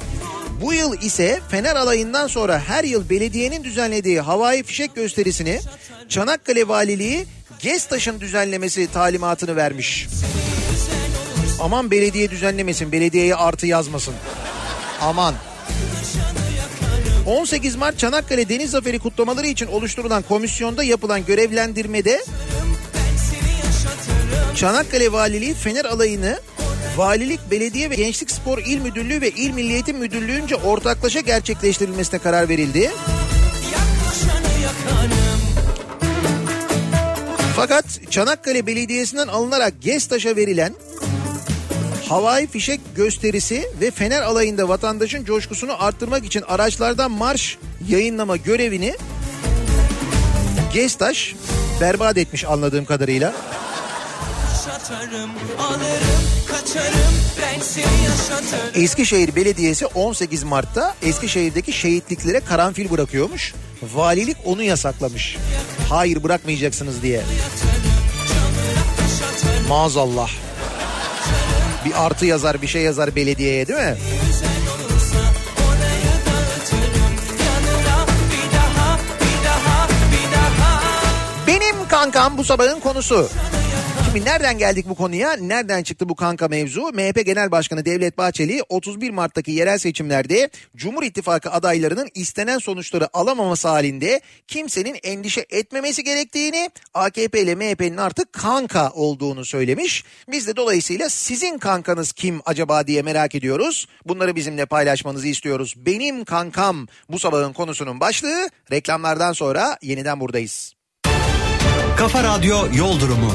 Speaker 1: Bu yıl ise Fener alayından sonra her yıl belediyenin düzenlediği havai fişek gösterisini Çanakkale Valiliği Gestaş'ın düzenlemesi talimatını vermiş. Aman belediye düzenlemesin, belediyeye artı yazmasın. Aman. 18 Mart Çanakkale Deniz Zaferi kutlamaları için oluşturulan komisyonda yapılan görevlendirmede Çanakkale Valiliği Fener alayını Valilik, Belediye ve Gençlik Spor İl Müdürlüğü ve İl Milli Eğitim Müdürlüğü'nce ortaklaşa gerçekleştirilmesine karar verildi. Fakat Çanakkale Belediyesi'nden alınarak Gestaş'a verilen havai fişek gösterisi ve Fener alayında vatandaşın coşkusunu arttırmak için araçlardan marş yayınlama görevini Gestaş berbat etmiş anladığım kadarıyla.
Speaker 2: Yaşatırım alırım kaçarım
Speaker 1: Eskişehir Belediyesi 18 Mart'ta Eskişehir'deki şehitliklere karanfil bırakıyormuş. Valilik onu yasaklamış. Hayır bırakmayacaksınız diye. Maazallah. Bir artı yazar bir şey yazar belediyeye değil mi? Benim kankam bu sabahın konusu. Şimdi nereden geldik bu konuya? Nereden çıktı bu kanka mevzu? MHP Genel Başkanı Devlet Bahçeli 31 Mart'taki yerel seçimlerde Cumhur İttifakı adaylarının istenen sonuçları alamaması halinde kimsenin endişe etmemesi gerektiğini, AKP ile MHP'nin artık kanka olduğunu söylemiş. Biz de dolayısıyla sizin kankanız kim acaba diye merak ediyoruz. Bunları bizimle paylaşmanızı istiyoruz. Benim kankam bu sabahın konusunun başlığı. Reklamlardan sonra yeniden buradayız.
Speaker 6: Kafa Radyo Yol Durumu.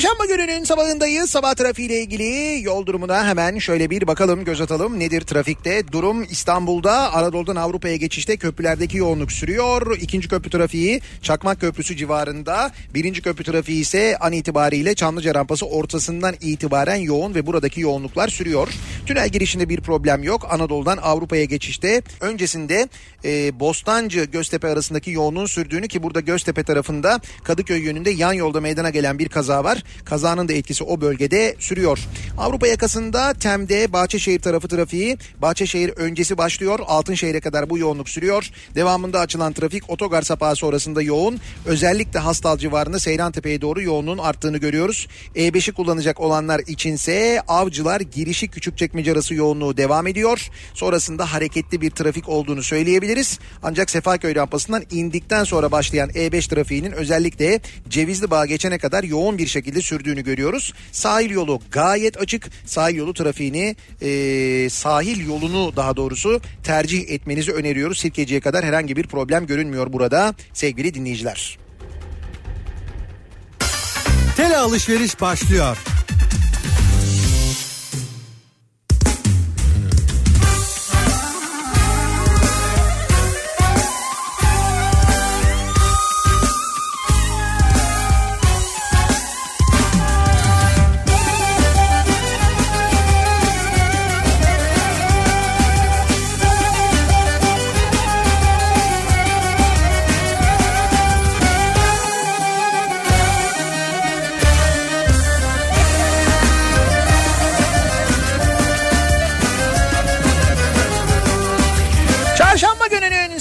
Speaker 1: Çarşamba gününün sabahındayız. Sabah trafiğiyle ilgili yol durumuna hemen şöyle bir bakalım, göz atalım. Nedir trafikte? Durum İstanbul'da Anadolu'dan Avrupa'ya geçişte köprülerdeki yoğunluk sürüyor. İkinci köprü trafiği Çakmak Köprüsü civarında. Birinci köprü trafiği ise an itibariyle Çamlıca rampası ortasından itibaren yoğun ve buradaki yoğunluklar sürüyor. Tünel girişinde bir problem yok. Anadolu'dan Avrupa'ya geçişte öncesinde e, Bostancı Göztepe arasındaki yoğunluğun sürdüğünü ki burada Göztepe tarafında Kadıköy yönünde yan yolda meydana gelen bir kaza var. Kazanın da etkisi o bölgede sürüyor. Avrupa yakasında Tem'de Bahçeşehir tarafı trafiği Bahçeşehir öncesi başlıyor. Altınşehir'e kadar bu yoğunluk sürüyor. Devamında açılan trafik otogar sapağı sonrasında yoğun. Özellikle Hastal civarında Seyrantepe'ye doğru yoğunluğun arttığını görüyoruz. E5'i kullanacak olanlar içinse Avcılar girişi Küçükçekmece arası yoğunluğu devam ediyor. Sonrasında hareketli bir trafik olduğunu söyleyebiliriz. Ancak Sefaköy rampasından indikten sonra başlayan E5 trafiğinin özellikle Cevizli Bağ geçene kadar yoğun bir şekilde sürdüğünü görüyoruz. Sahil yolu gayet açık. Sahil yolu trafiğini e, sahil yolunu daha doğrusu tercih etmenizi öneriyoruz. Sirkeci'ye kadar herhangi bir problem görünmüyor burada sevgili dinleyiciler.
Speaker 6: Tele alışveriş başlıyor.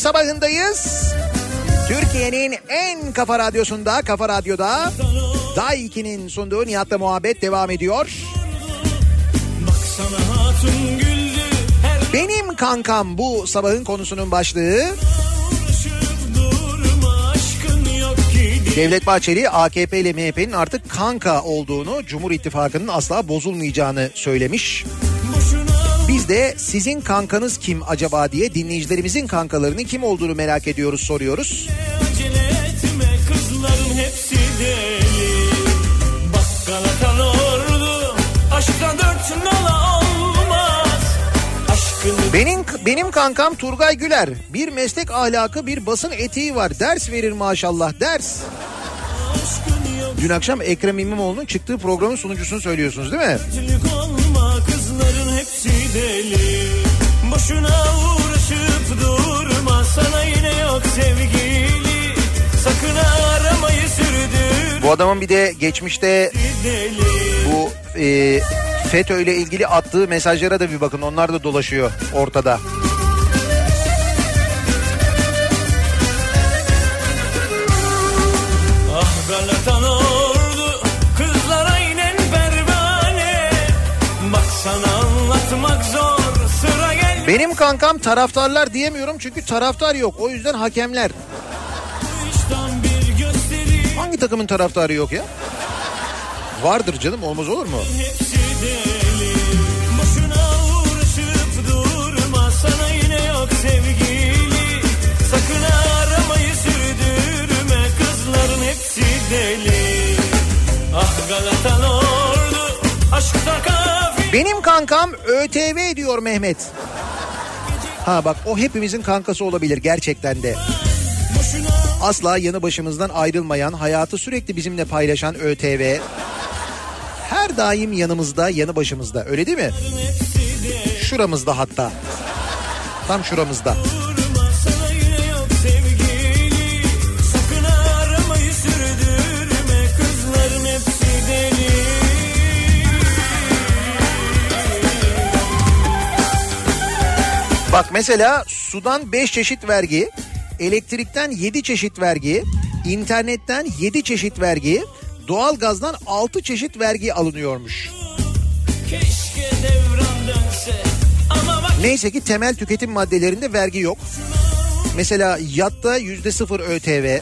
Speaker 1: Sabahındayız. Türkiye'nin en kafa radyosunda, kafa radyoda Day 2'nin sunduğu Nihat'la muhabbet devam ediyor. Benim kankam bu sabahın konusunun başlığı. Devlet Bahçeli AKP ile MHP'nin artık kanka olduğunu, Cumhur İttifakı'nın asla bozulmayacağını söylemiş. De sizin kankanız kim acaba diye dinleyicilerimizin kankalarının kim olduğunu merak ediyoruz, soruyoruz.
Speaker 3: acele etme kızların hepsi deli Bak Galatan ordu aşktan dört nala olmaz Aşkını
Speaker 1: Benim benim kankam Turgay Güler. Bir meslek ahlakı, bir basın etiği var. Ders verir maşallah, ders. Dün akşam Ekrem İmamoğlu'nun çıktığı programın sunucusunu söylüyorsunuz değil mi?
Speaker 3: Hepsi deli Boşuna uğraşıp durma sana yine yok sevgili Sakın aramayı sürdür
Speaker 1: Bu adamın bir de geçmişte bu e, FETÖ ile ilgili attığı mesajlara da bir bakın. Onlar da dolaşıyor ortada. Benim kankam taraftarlar diyemiyorum çünkü taraftar yok. O yüzden hakemler. Hangi takımın taraftarı yok ya? Vardır canım olmaz olur mu?
Speaker 3: Ah
Speaker 1: Benim kankam ÖTV diyor Mehmet. Ha bak o hepimizin kankası olabilir gerçekten de. Asla yanı başımızdan ayrılmayan, hayatı sürekli bizimle paylaşan ÖTV. Her daim yanımızda, yanı başımızda. Öyle değil mi? Şuramızda hatta. Tam şuramızda.
Speaker 3: Durma
Speaker 1: Bak mesela sudan 5 çeşit vergi, elektrikten 7 çeşit vergi, internetten 7 çeşit vergi, doğalgazdan 6 çeşit vergi alınıyormuş. Neyse ki temel tüketim maddelerinde vergi yok. Mesela yatta yüzde sıfır ÖTV,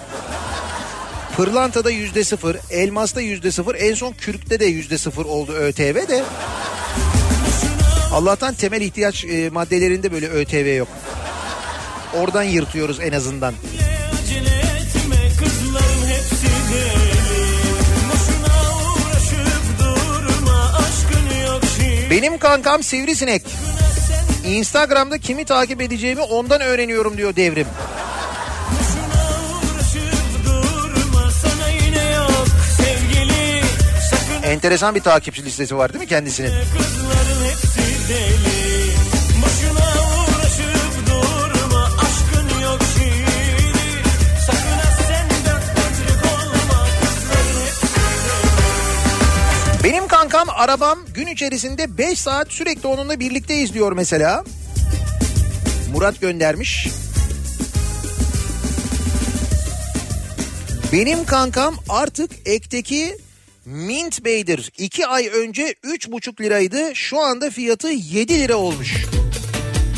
Speaker 1: pırlantada yüzde sıfır, elmasta yüzde sıfır, en son kürkte de yüzde sıfır oldu ÖTV de. Allah'tan temel ihtiyaç e, maddelerinde böyle ÖTV yok. Oradan yırtıyoruz en azından. Benim kankam sivrisinek. Instagram'da kimi takip edeceğimi ondan öğreniyorum diyor devrim. Enteresan bir takipçi listesi var değil mi kendisinin?
Speaker 3: kızların hepsi hepsi deli
Speaker 1: arabam gün içerisinde 5 saat sürekli onunla birlikteyiz diyor mesela. Murat göndermiş. Benim kankam artık ekteki Mint Bey'dir. 2 ay önce 3,5 liraydı. Şu anda fiyatı 7 lira olmuş.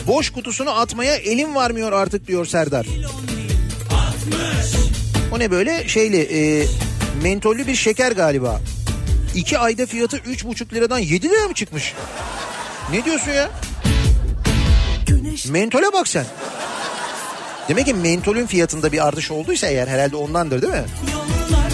Speaker 1: Boş kutusunu atmaya elim varmıyor artık diyor Serdar. O ne böyle şeyli e, mentollü bir şeker galiba. 2 ayda fiyatı 3,5 liradan 7 lira mı çıkmış? Ne diyorsun ya? Mentole bak sen. Demek ki mentolün fiyatında bir artış olduysa eğer herhalde ondandır değil mi?
Speaker 3: Yollarda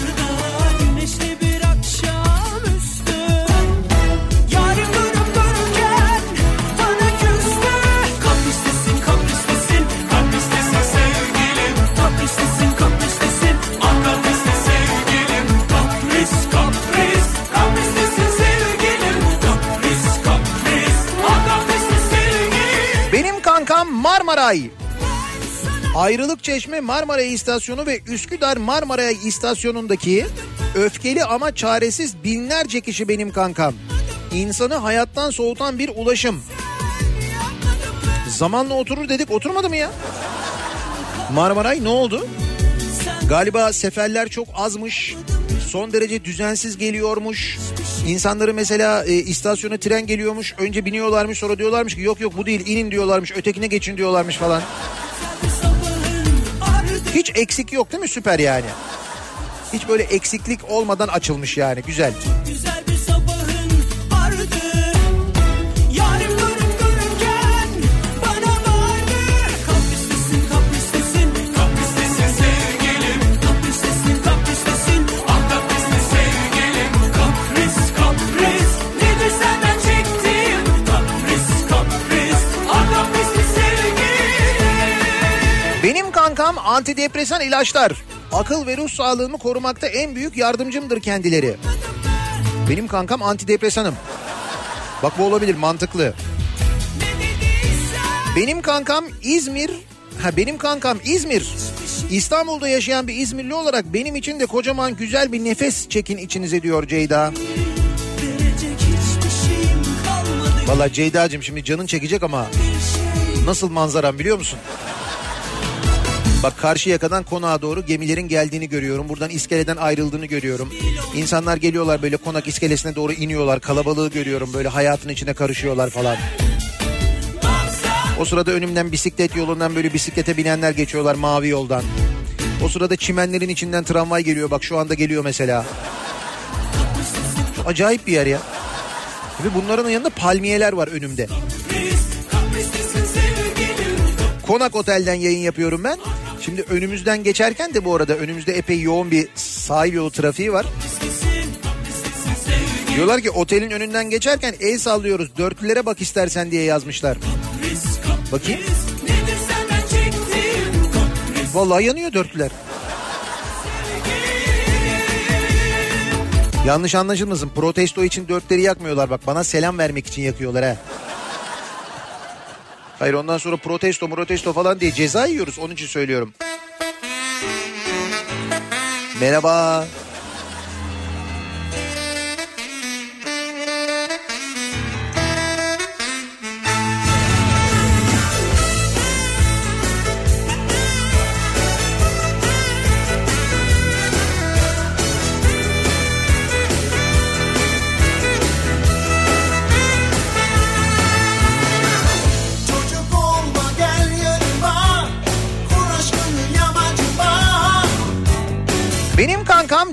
Speaker 1: Marmaray. Ayrılık Çeşme Marmaray İstasyonu ve Üsküdar Marmaray İstasyonu'ndaki öfkeli ama çaresiz binlerce kişi benim kankam. İnsanı hayattan soğutan bir ulaşım. Zamanla oturur dedik oturmadı mı ya? Marmaray ne oldu? Galiba seferler çok azmış. Son derece düzensiz geliyormuş. İnsanları mesela e, istasyona tren geliyormuş. Önce biniyorlarmış sonra diyorlarmış ki yok yok bu değil inin diyorlarmış. Ötekine geçin diyorlarmış falan. Hiç eksik yok değil mi? Süper yani. Hiç böyle eksiklik olmadan açılmış yani. Güzel.
Speaker 3: Güzel
Speaker 1: kankam antidepresan ilaçlar. Akıl ve ruh sağlığımı korumakta en büyük yardımcımdır kendileri. Benim kankam antidepresanım. Bak bu olabilir mantıklı. Benim kankam İzmir. Ha benim kankam İzmir. İstanbul'da yaşayan bir İzmirli olarak benim için de kocaman güzel bir nefes çekin içinize diyor Ceyda. Valla Ceyda'cığım şimdi canın çekecek ama nasıl manzaram biliyor musun? Bak karşı yakadan konağa doğru gemilerin geldiğini görüyorum. Buradan iskeleden ayrıldığını görüyorum. İnsanlar geliyorlar böyle konak iskelesine doğru iniyorlar. Kalabalığı görüyorum böyle hayatın içine karışıyorlar falan. O sırada önümden bisiklet yolundan böyle bisiklete binenler geçiyorlar mavi yoldan. O sırada çimenlerin içinden tramvay geliyor. Bak şu anda geliyor mesela. Çok acayip bir yer ya. Ve bunların yanında palmiyeler var önümde. Konak Otel'den yayın yapıyorum ben. Şimdi önümüzden geçerken de bu arada önümüzde epey yoğun bir sahil yolu trafiği var. Diyorlar ki otelin önünden geçerken el sallıyoruz. Dörtlülere bak istersen diye yazmışlar. Bakayım. Vallahi yanıyor dörtlüler. Yanlış anlaşılmasın. Protesto için dörtleri yakmıyorlar bak. Bana selam vermek için yakıyorlar ha. Hayır ondan sonra protesto protesto falan diye ceza yiyoruz. Onun için söylüyorum. Merhaba.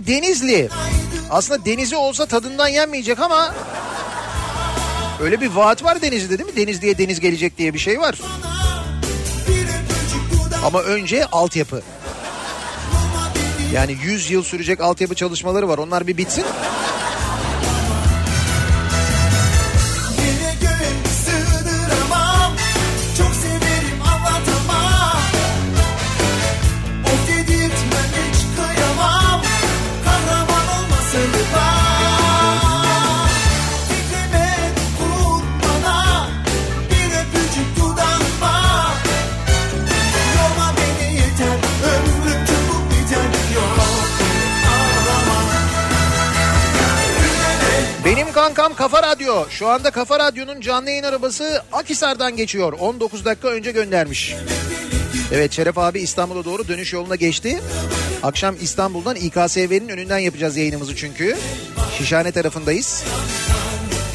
Speaker 1: Denizli. Aslında denizi olsa tadından yenmeyecek ama öyle bir vaat var Denizli'de değil mi? Denizli'ye deniz gelecek diye bir şey var. Ama önce altyapı. Yani 100 yıl sürecek altyapı çalışmaları var. Onlar bir bitsin. Kankam Kafa Radyo. Şu anda Kafa Radyo'nun canlı yayın arabası Akhisar'dan geçiyor. 19 dakika önce göndermiş. Evet Şeref abi İstanbul'a doğru dönüş yoluna geçti. Akşam İstanbul'dan İKSV'nin önünden yapacağız yayınımızı çünkü. Şişhane tarafındayız.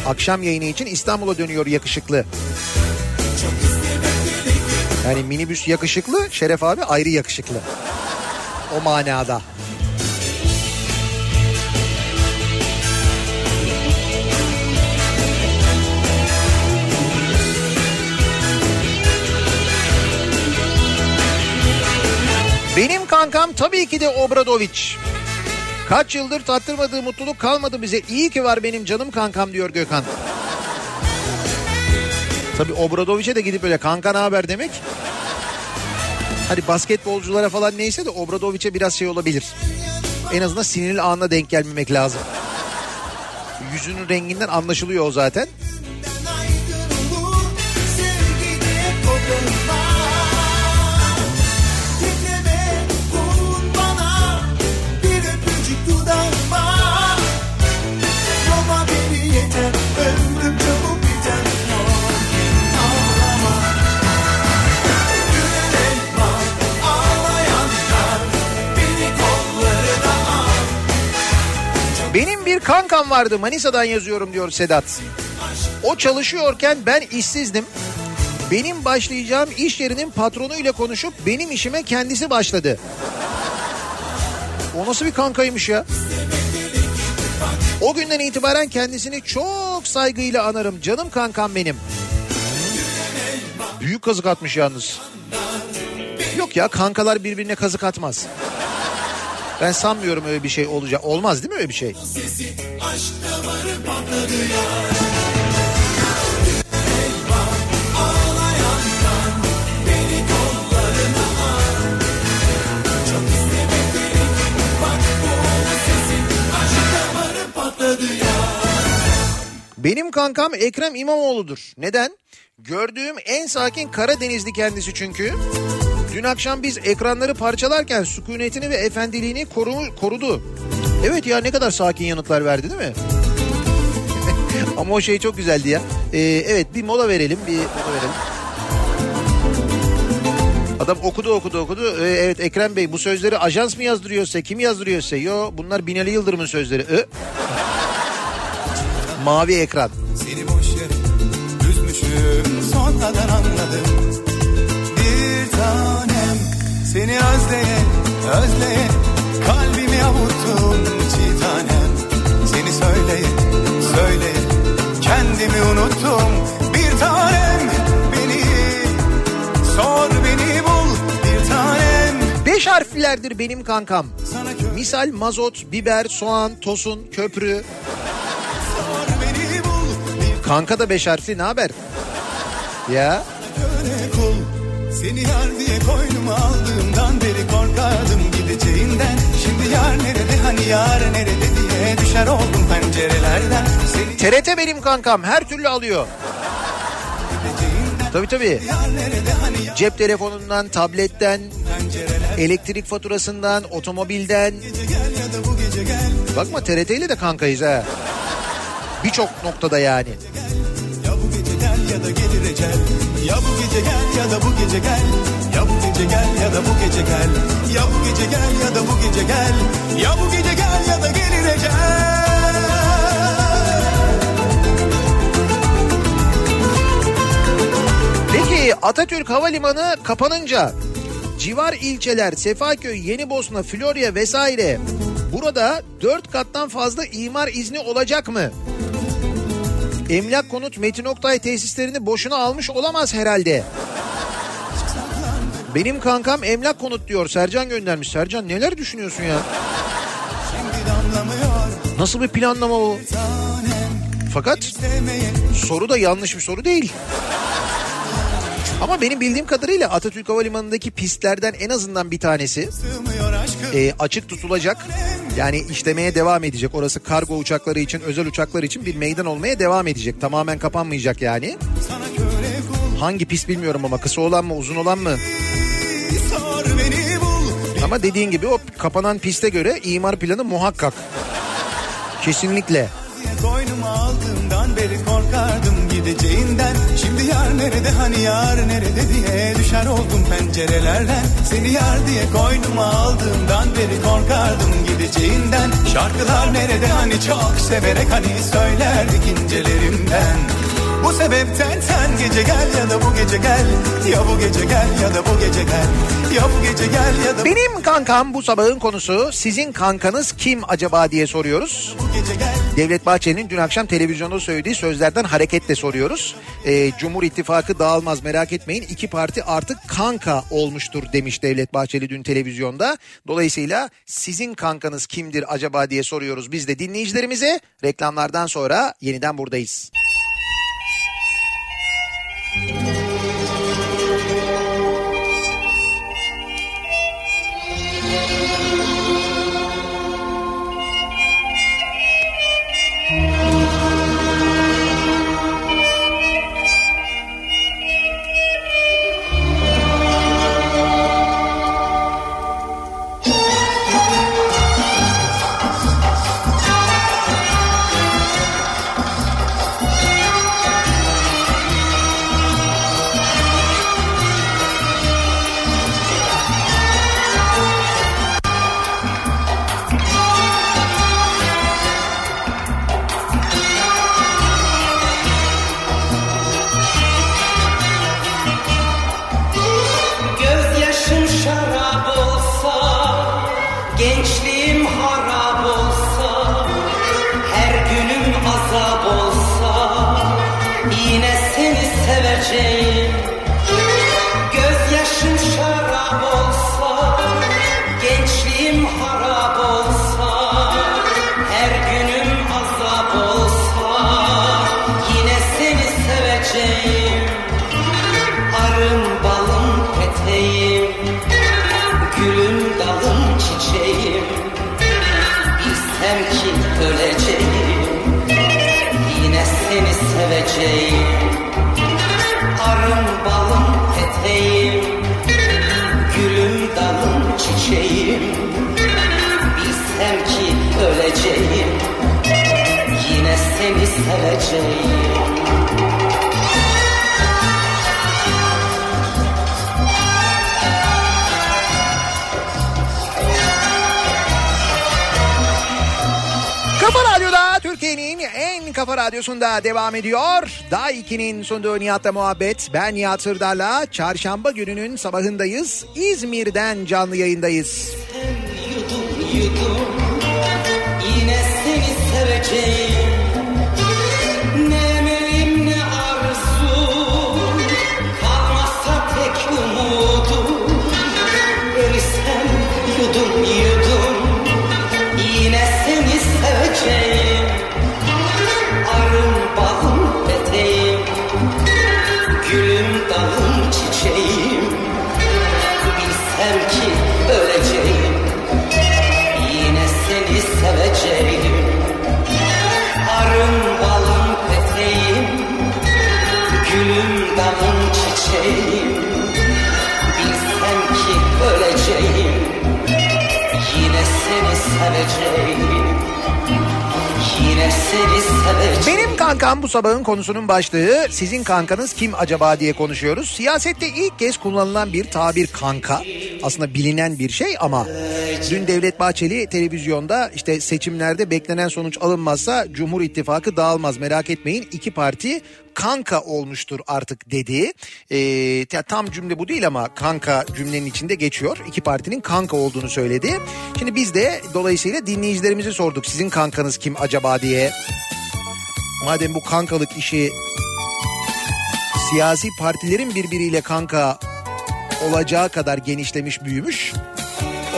Speaker 1: Akşam yayını için İstanbul'a dönüyor yakışıklı. Yani minibüs yakışıklı, Şeref abi ayrı yakışıklı. O manada. Kankam tabii ki de Obradoviç. Kaç yıldır tattırmadığı mutluluk kalmadı bize. İyi ki var benim canım kankam diyor Gökhan. Tabii Obradoviç'e de gidip öyle kanka ne haber demek. Hadi basketbolculara falan neyse de Obradoviç'e biraz şey olabilir. En azından sinirli anına denk gelmemek lazım. Yüzünün renginden anlaşılıyor o zaten.
Speaker 12: Bir
Speaker 1: kankam vardı Manisa'dan yazıyorum diyor Sedat. O çalışıyorken ben işsizdim. Benim başlayacağım iş yerinin patronuyla konuşup benim işime kendisi başladı. O nasıl bir kankaymış ya? O günden itibaren kendisini çok saygıyla anarım. Canım kankam benim. Büyük kazık atmış yalnız. Yok ya kankalar birbirine kazık atmaz. Ben sanmıyorum öyle bir şey olacak. Olmaz değil mi öyle bir şey? Benim kankam Ekrem İmamoğlu'dur. Neden? Gördüğüm en sakin Karadenizli kendisi çünkü. Dün akşam biz ekranları parçalarken sükunetini ve efendiliğini koru, korudu. Evet ya ne kadar sakin yanıtlar verdi değil mi? [LAUGHS] Ama o şey çok güzeldi ya. Ee, evet bir mola verelim bir mola verelim. Adam okudu okudu okudu. Ee, evet Ekrem Bey bu sözleri ajans mı yazdırıyor size? Kim yazdırıyor size? Yo bunlar Binali Yıldırım'ın sözleri. Ee? Mavi ekran.
Speaker 12: Seni boş yere üzmüşüm sonradan anladım seni özleye özleye kalbimi avuttun çiğ tanem Seni söyleye söyleye kendimi unuttum Bir tanem beni sor beni bul bir tanem
Speaker 1: Beş harflilerdir benim kankam. Misal mazot, biber, soğan, tosun, köprü.
Speaker 12: beni bul
Speaker 1: Kanka da beş harfli ne haber? Ya
Speaker 12: kul Seni yar diye koynuma aldığımdan beri korkardım gideceğinden Şimdi yar nerede hani yar nerede diye düşer oldum pencerelerden Seni
Speaker 1: TRT benim kankam her türlü alıyor. Tabii tabii.
Speaker 12: hani
Speaker 1: Cep telefonundan, tabletten, elektrik faturasından, otomobilden. Bakma TRT ile de kankayız ha. Birçok noktada yani.
Speaker 12: Gel ya da gelir ecel Ya bu gece gel ya da bu gece gel. Ya bu gece gel ya da bu gece gel. Ya bu gece gel ya da bu gece gel. Ya bu gece gel ya da gelir ecel
Speaker 1: Peki Atatürk Havalimanı kapanınca civar ilçeler Sefaköy, Yenibosna, Florya vesaire burada dört kattan fazla imar izni olacak mı? Emlak konut Metin Oktay tesislerini boşuna almış olamaz herhalde. Benim kankam emlak konut diyor. Sercan göndermiş. Sercan neler düşünüyorsun ya? Nasıl bir planlama o? Fakat soru da yanlış bir soru değil. Ama benim bildiğim kadarıyla Atatürk Havalimanı'ndaki pistlerden en azından bir tanesi e, açık tutulacak. Yani işlemeye devam edecek. Orası kargo uçakları için, özel uçaklar için bir meydan olmaya devam edecek. Tamamen kapanmayacak yani. Hangi pist bilmiyorum ama kısa olan mı, uzun olan mı? Ama dediğin gibi o kapanan piste göre imar planı muhakkak. Kesinlikle.
Speaker 12: koynuma aldığımdan beri korkardım gideceğinden. Şimdi yar nerede hani yar nerede diye düşer oldum pencerelerden. Seni yar diye koynuma aldığımdan beri korkardım gideceğinden. Şarkılar nerede hani çok severek hani söylerdik incelerimden bu sebepten sen gece gel ya da bu gece gel Ya bu gece gel ya da bu gece gel Ya bu gece gel ya da
Speaker 1: Benim kankam bu sabahın konusu sizin kankanız kim acaba diye soruyoruz. Devlet Bahçeli'nin dün akşam televizyonda söylediği sözlerden hareketle soruyoruz. Ee, Cumhur İttifakı dağılmaz merak etmeyin iki parti artık kanka olmuştur demiş Devlet Bahçeli dün televizyonda. Dolayısıyla sizin kankanız kimdir acaba diye soruyoruz biz de dinleyicilerimize. Reklamlardan sonra yeniden buradayız.
Speaker 13: Thank you. Seveceğim
Speaker 1: Kafa Radyo'da Türkiye'nin en kafa radyosunda devam ediyor. Daha 2'nin sunduğu Nihat'la muhabbet. Ben Nihat Sırdar'la çarşamba gününün sabahındayız. İzmir'den canlı yayındayız.
Speaker 13: yudum yudum Yine seni seveceğim çiçeğim Bilsem ki öleceğim. Yine seni seveceğim. Arım balım peteğim. Gülüm dalım çiçeğim. Bilsem ki öleceğim. Yine seni seveceğim
Speaker 1: Benim kankam bu sabahın konusunun başlığı sizin kankanız kim acaba diye konuşuyoruz. Siyasette ilk kez kullanılan bir tabir kanka. Aslında bilinen bir şey ama dün Devlet Bahçeli televizyonda işte seçimlerde beklenen sonuç alınmazsa Cumhur İttifakı dağılmaz merak etmeyin. iki parti kanka olmuştur artık dedi. Ya tam cümle bu değil ama kanka cümlenin içinde geçiyor. İki partinin kanka olduğunu söyledi. Şimdi biz de dolayısıyla dinleyicilerimize sorduk sizin kankanız kim acaba diye. Madem bu kankalık işi siyasi partilerin birbiriyle kanka olacağı kadar genişlemiş büyümüş.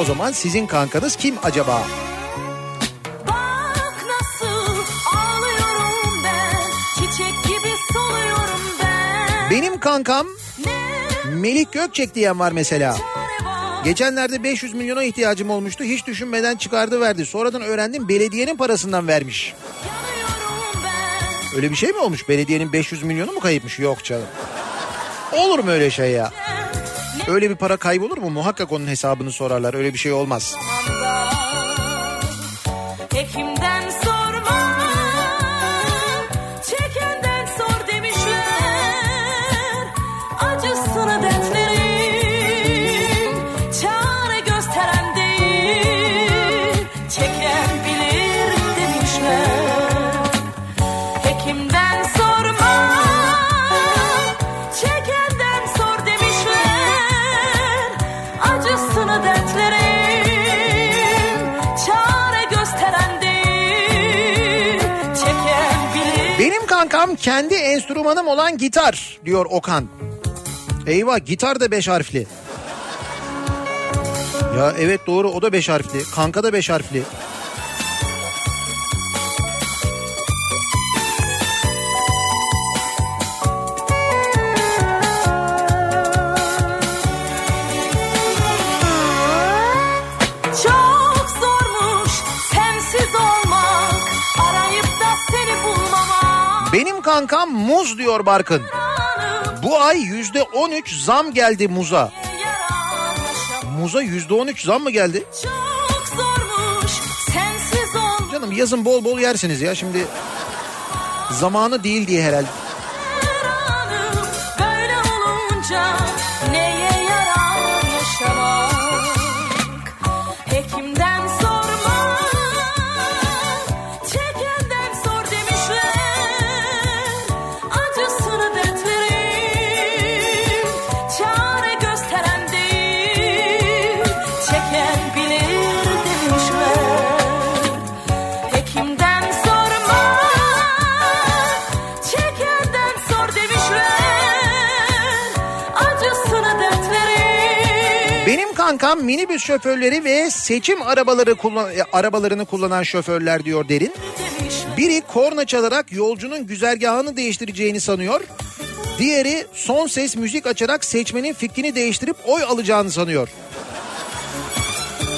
Speaker 1: O zaman sizin kankanız kim acaba?
Speaker 11: Nasıl ben
Speaker 1: Benim kankam Melih Gökçek diyen var mesela. Geçenlerde 500 milyona ihtiyacım olmuştu. Hiç düşünmeden çıkardı verdi. Sonradan öğrendim belediyenin parasından vermiş. Öyle bir şey mi olmuş? Belediyenin 500 milyonu mu kayıpmış? Yok canım. Olur mu öyle şey ya? Öyle bir para kaybolur mu? Muhakkak onun hesabını sorarlar. Öyle bir şey olmaz.
Speaker 11: Hekimden
Speaker 1: kankam kendi enstrümanım olan gitar diyor Okan. Eyvah gitar da beş harfli. Ya evet doğru o da beş harfli. Kanka da beş harfli. Kankam muz diyor Barkın. Bu ay yüzde on üç zam geldi muza. Muza yüzde on üç zam mı geldi? Canım yazın bol bol yersiniz ya şimdi. Zamanı değil diye herhalde. Kankam minibüs şoförleri ve seçim arabaları kullan e, arabalarını kullanan şoförler diyor Derin. Biri korna çalarak yolcunun güzergahını değiştireceğini sanıyor. Diğeri son ses müzik açarak seçmenin fikrini değiştirip oy alacağını sanıyor.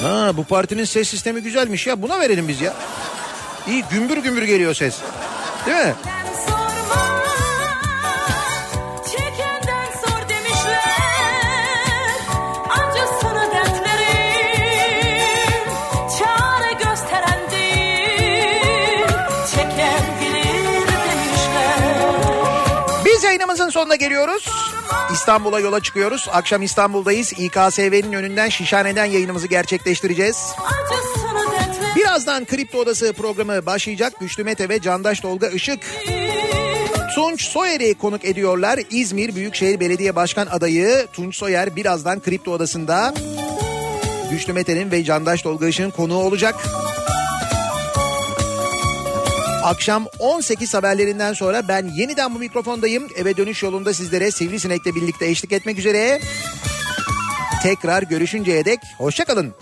Speaker 1: Ha bu partinin ses sistemi güzelmiş ya buna verelim biz ya. İyi gümbür gümbür geliyor ses. Değil mi? Yayınımızın sonuna geliyoruz. İstanbul'a yola çıkıyoruz. Akşam İstanbul'dayız. İKSV'nin önünden Şişhane'den yayınımızı gerçekleştireceğiz. Birazdan Kripto Odası programı başlayacak. Güçlü Mete ve Candaş Tolga Işık. Tunç Soyer'i konuk ediyorlar. İzmir Büyükşehir Belediye Başkan adayı Tunç Soyer birazdan Kripto Odası'nda Güçlü Mete'nin ve Candaş Tolga Işık'ın konuğu olacak. Akşam 18 haberlerinden sonra ben yeniden bu mikrofondayım. Eve dönüş yolunda sizlere Sivrisinek'le birlikte eşlik etmek üzere. Tekrar görüşünceye dek hoşçakalın.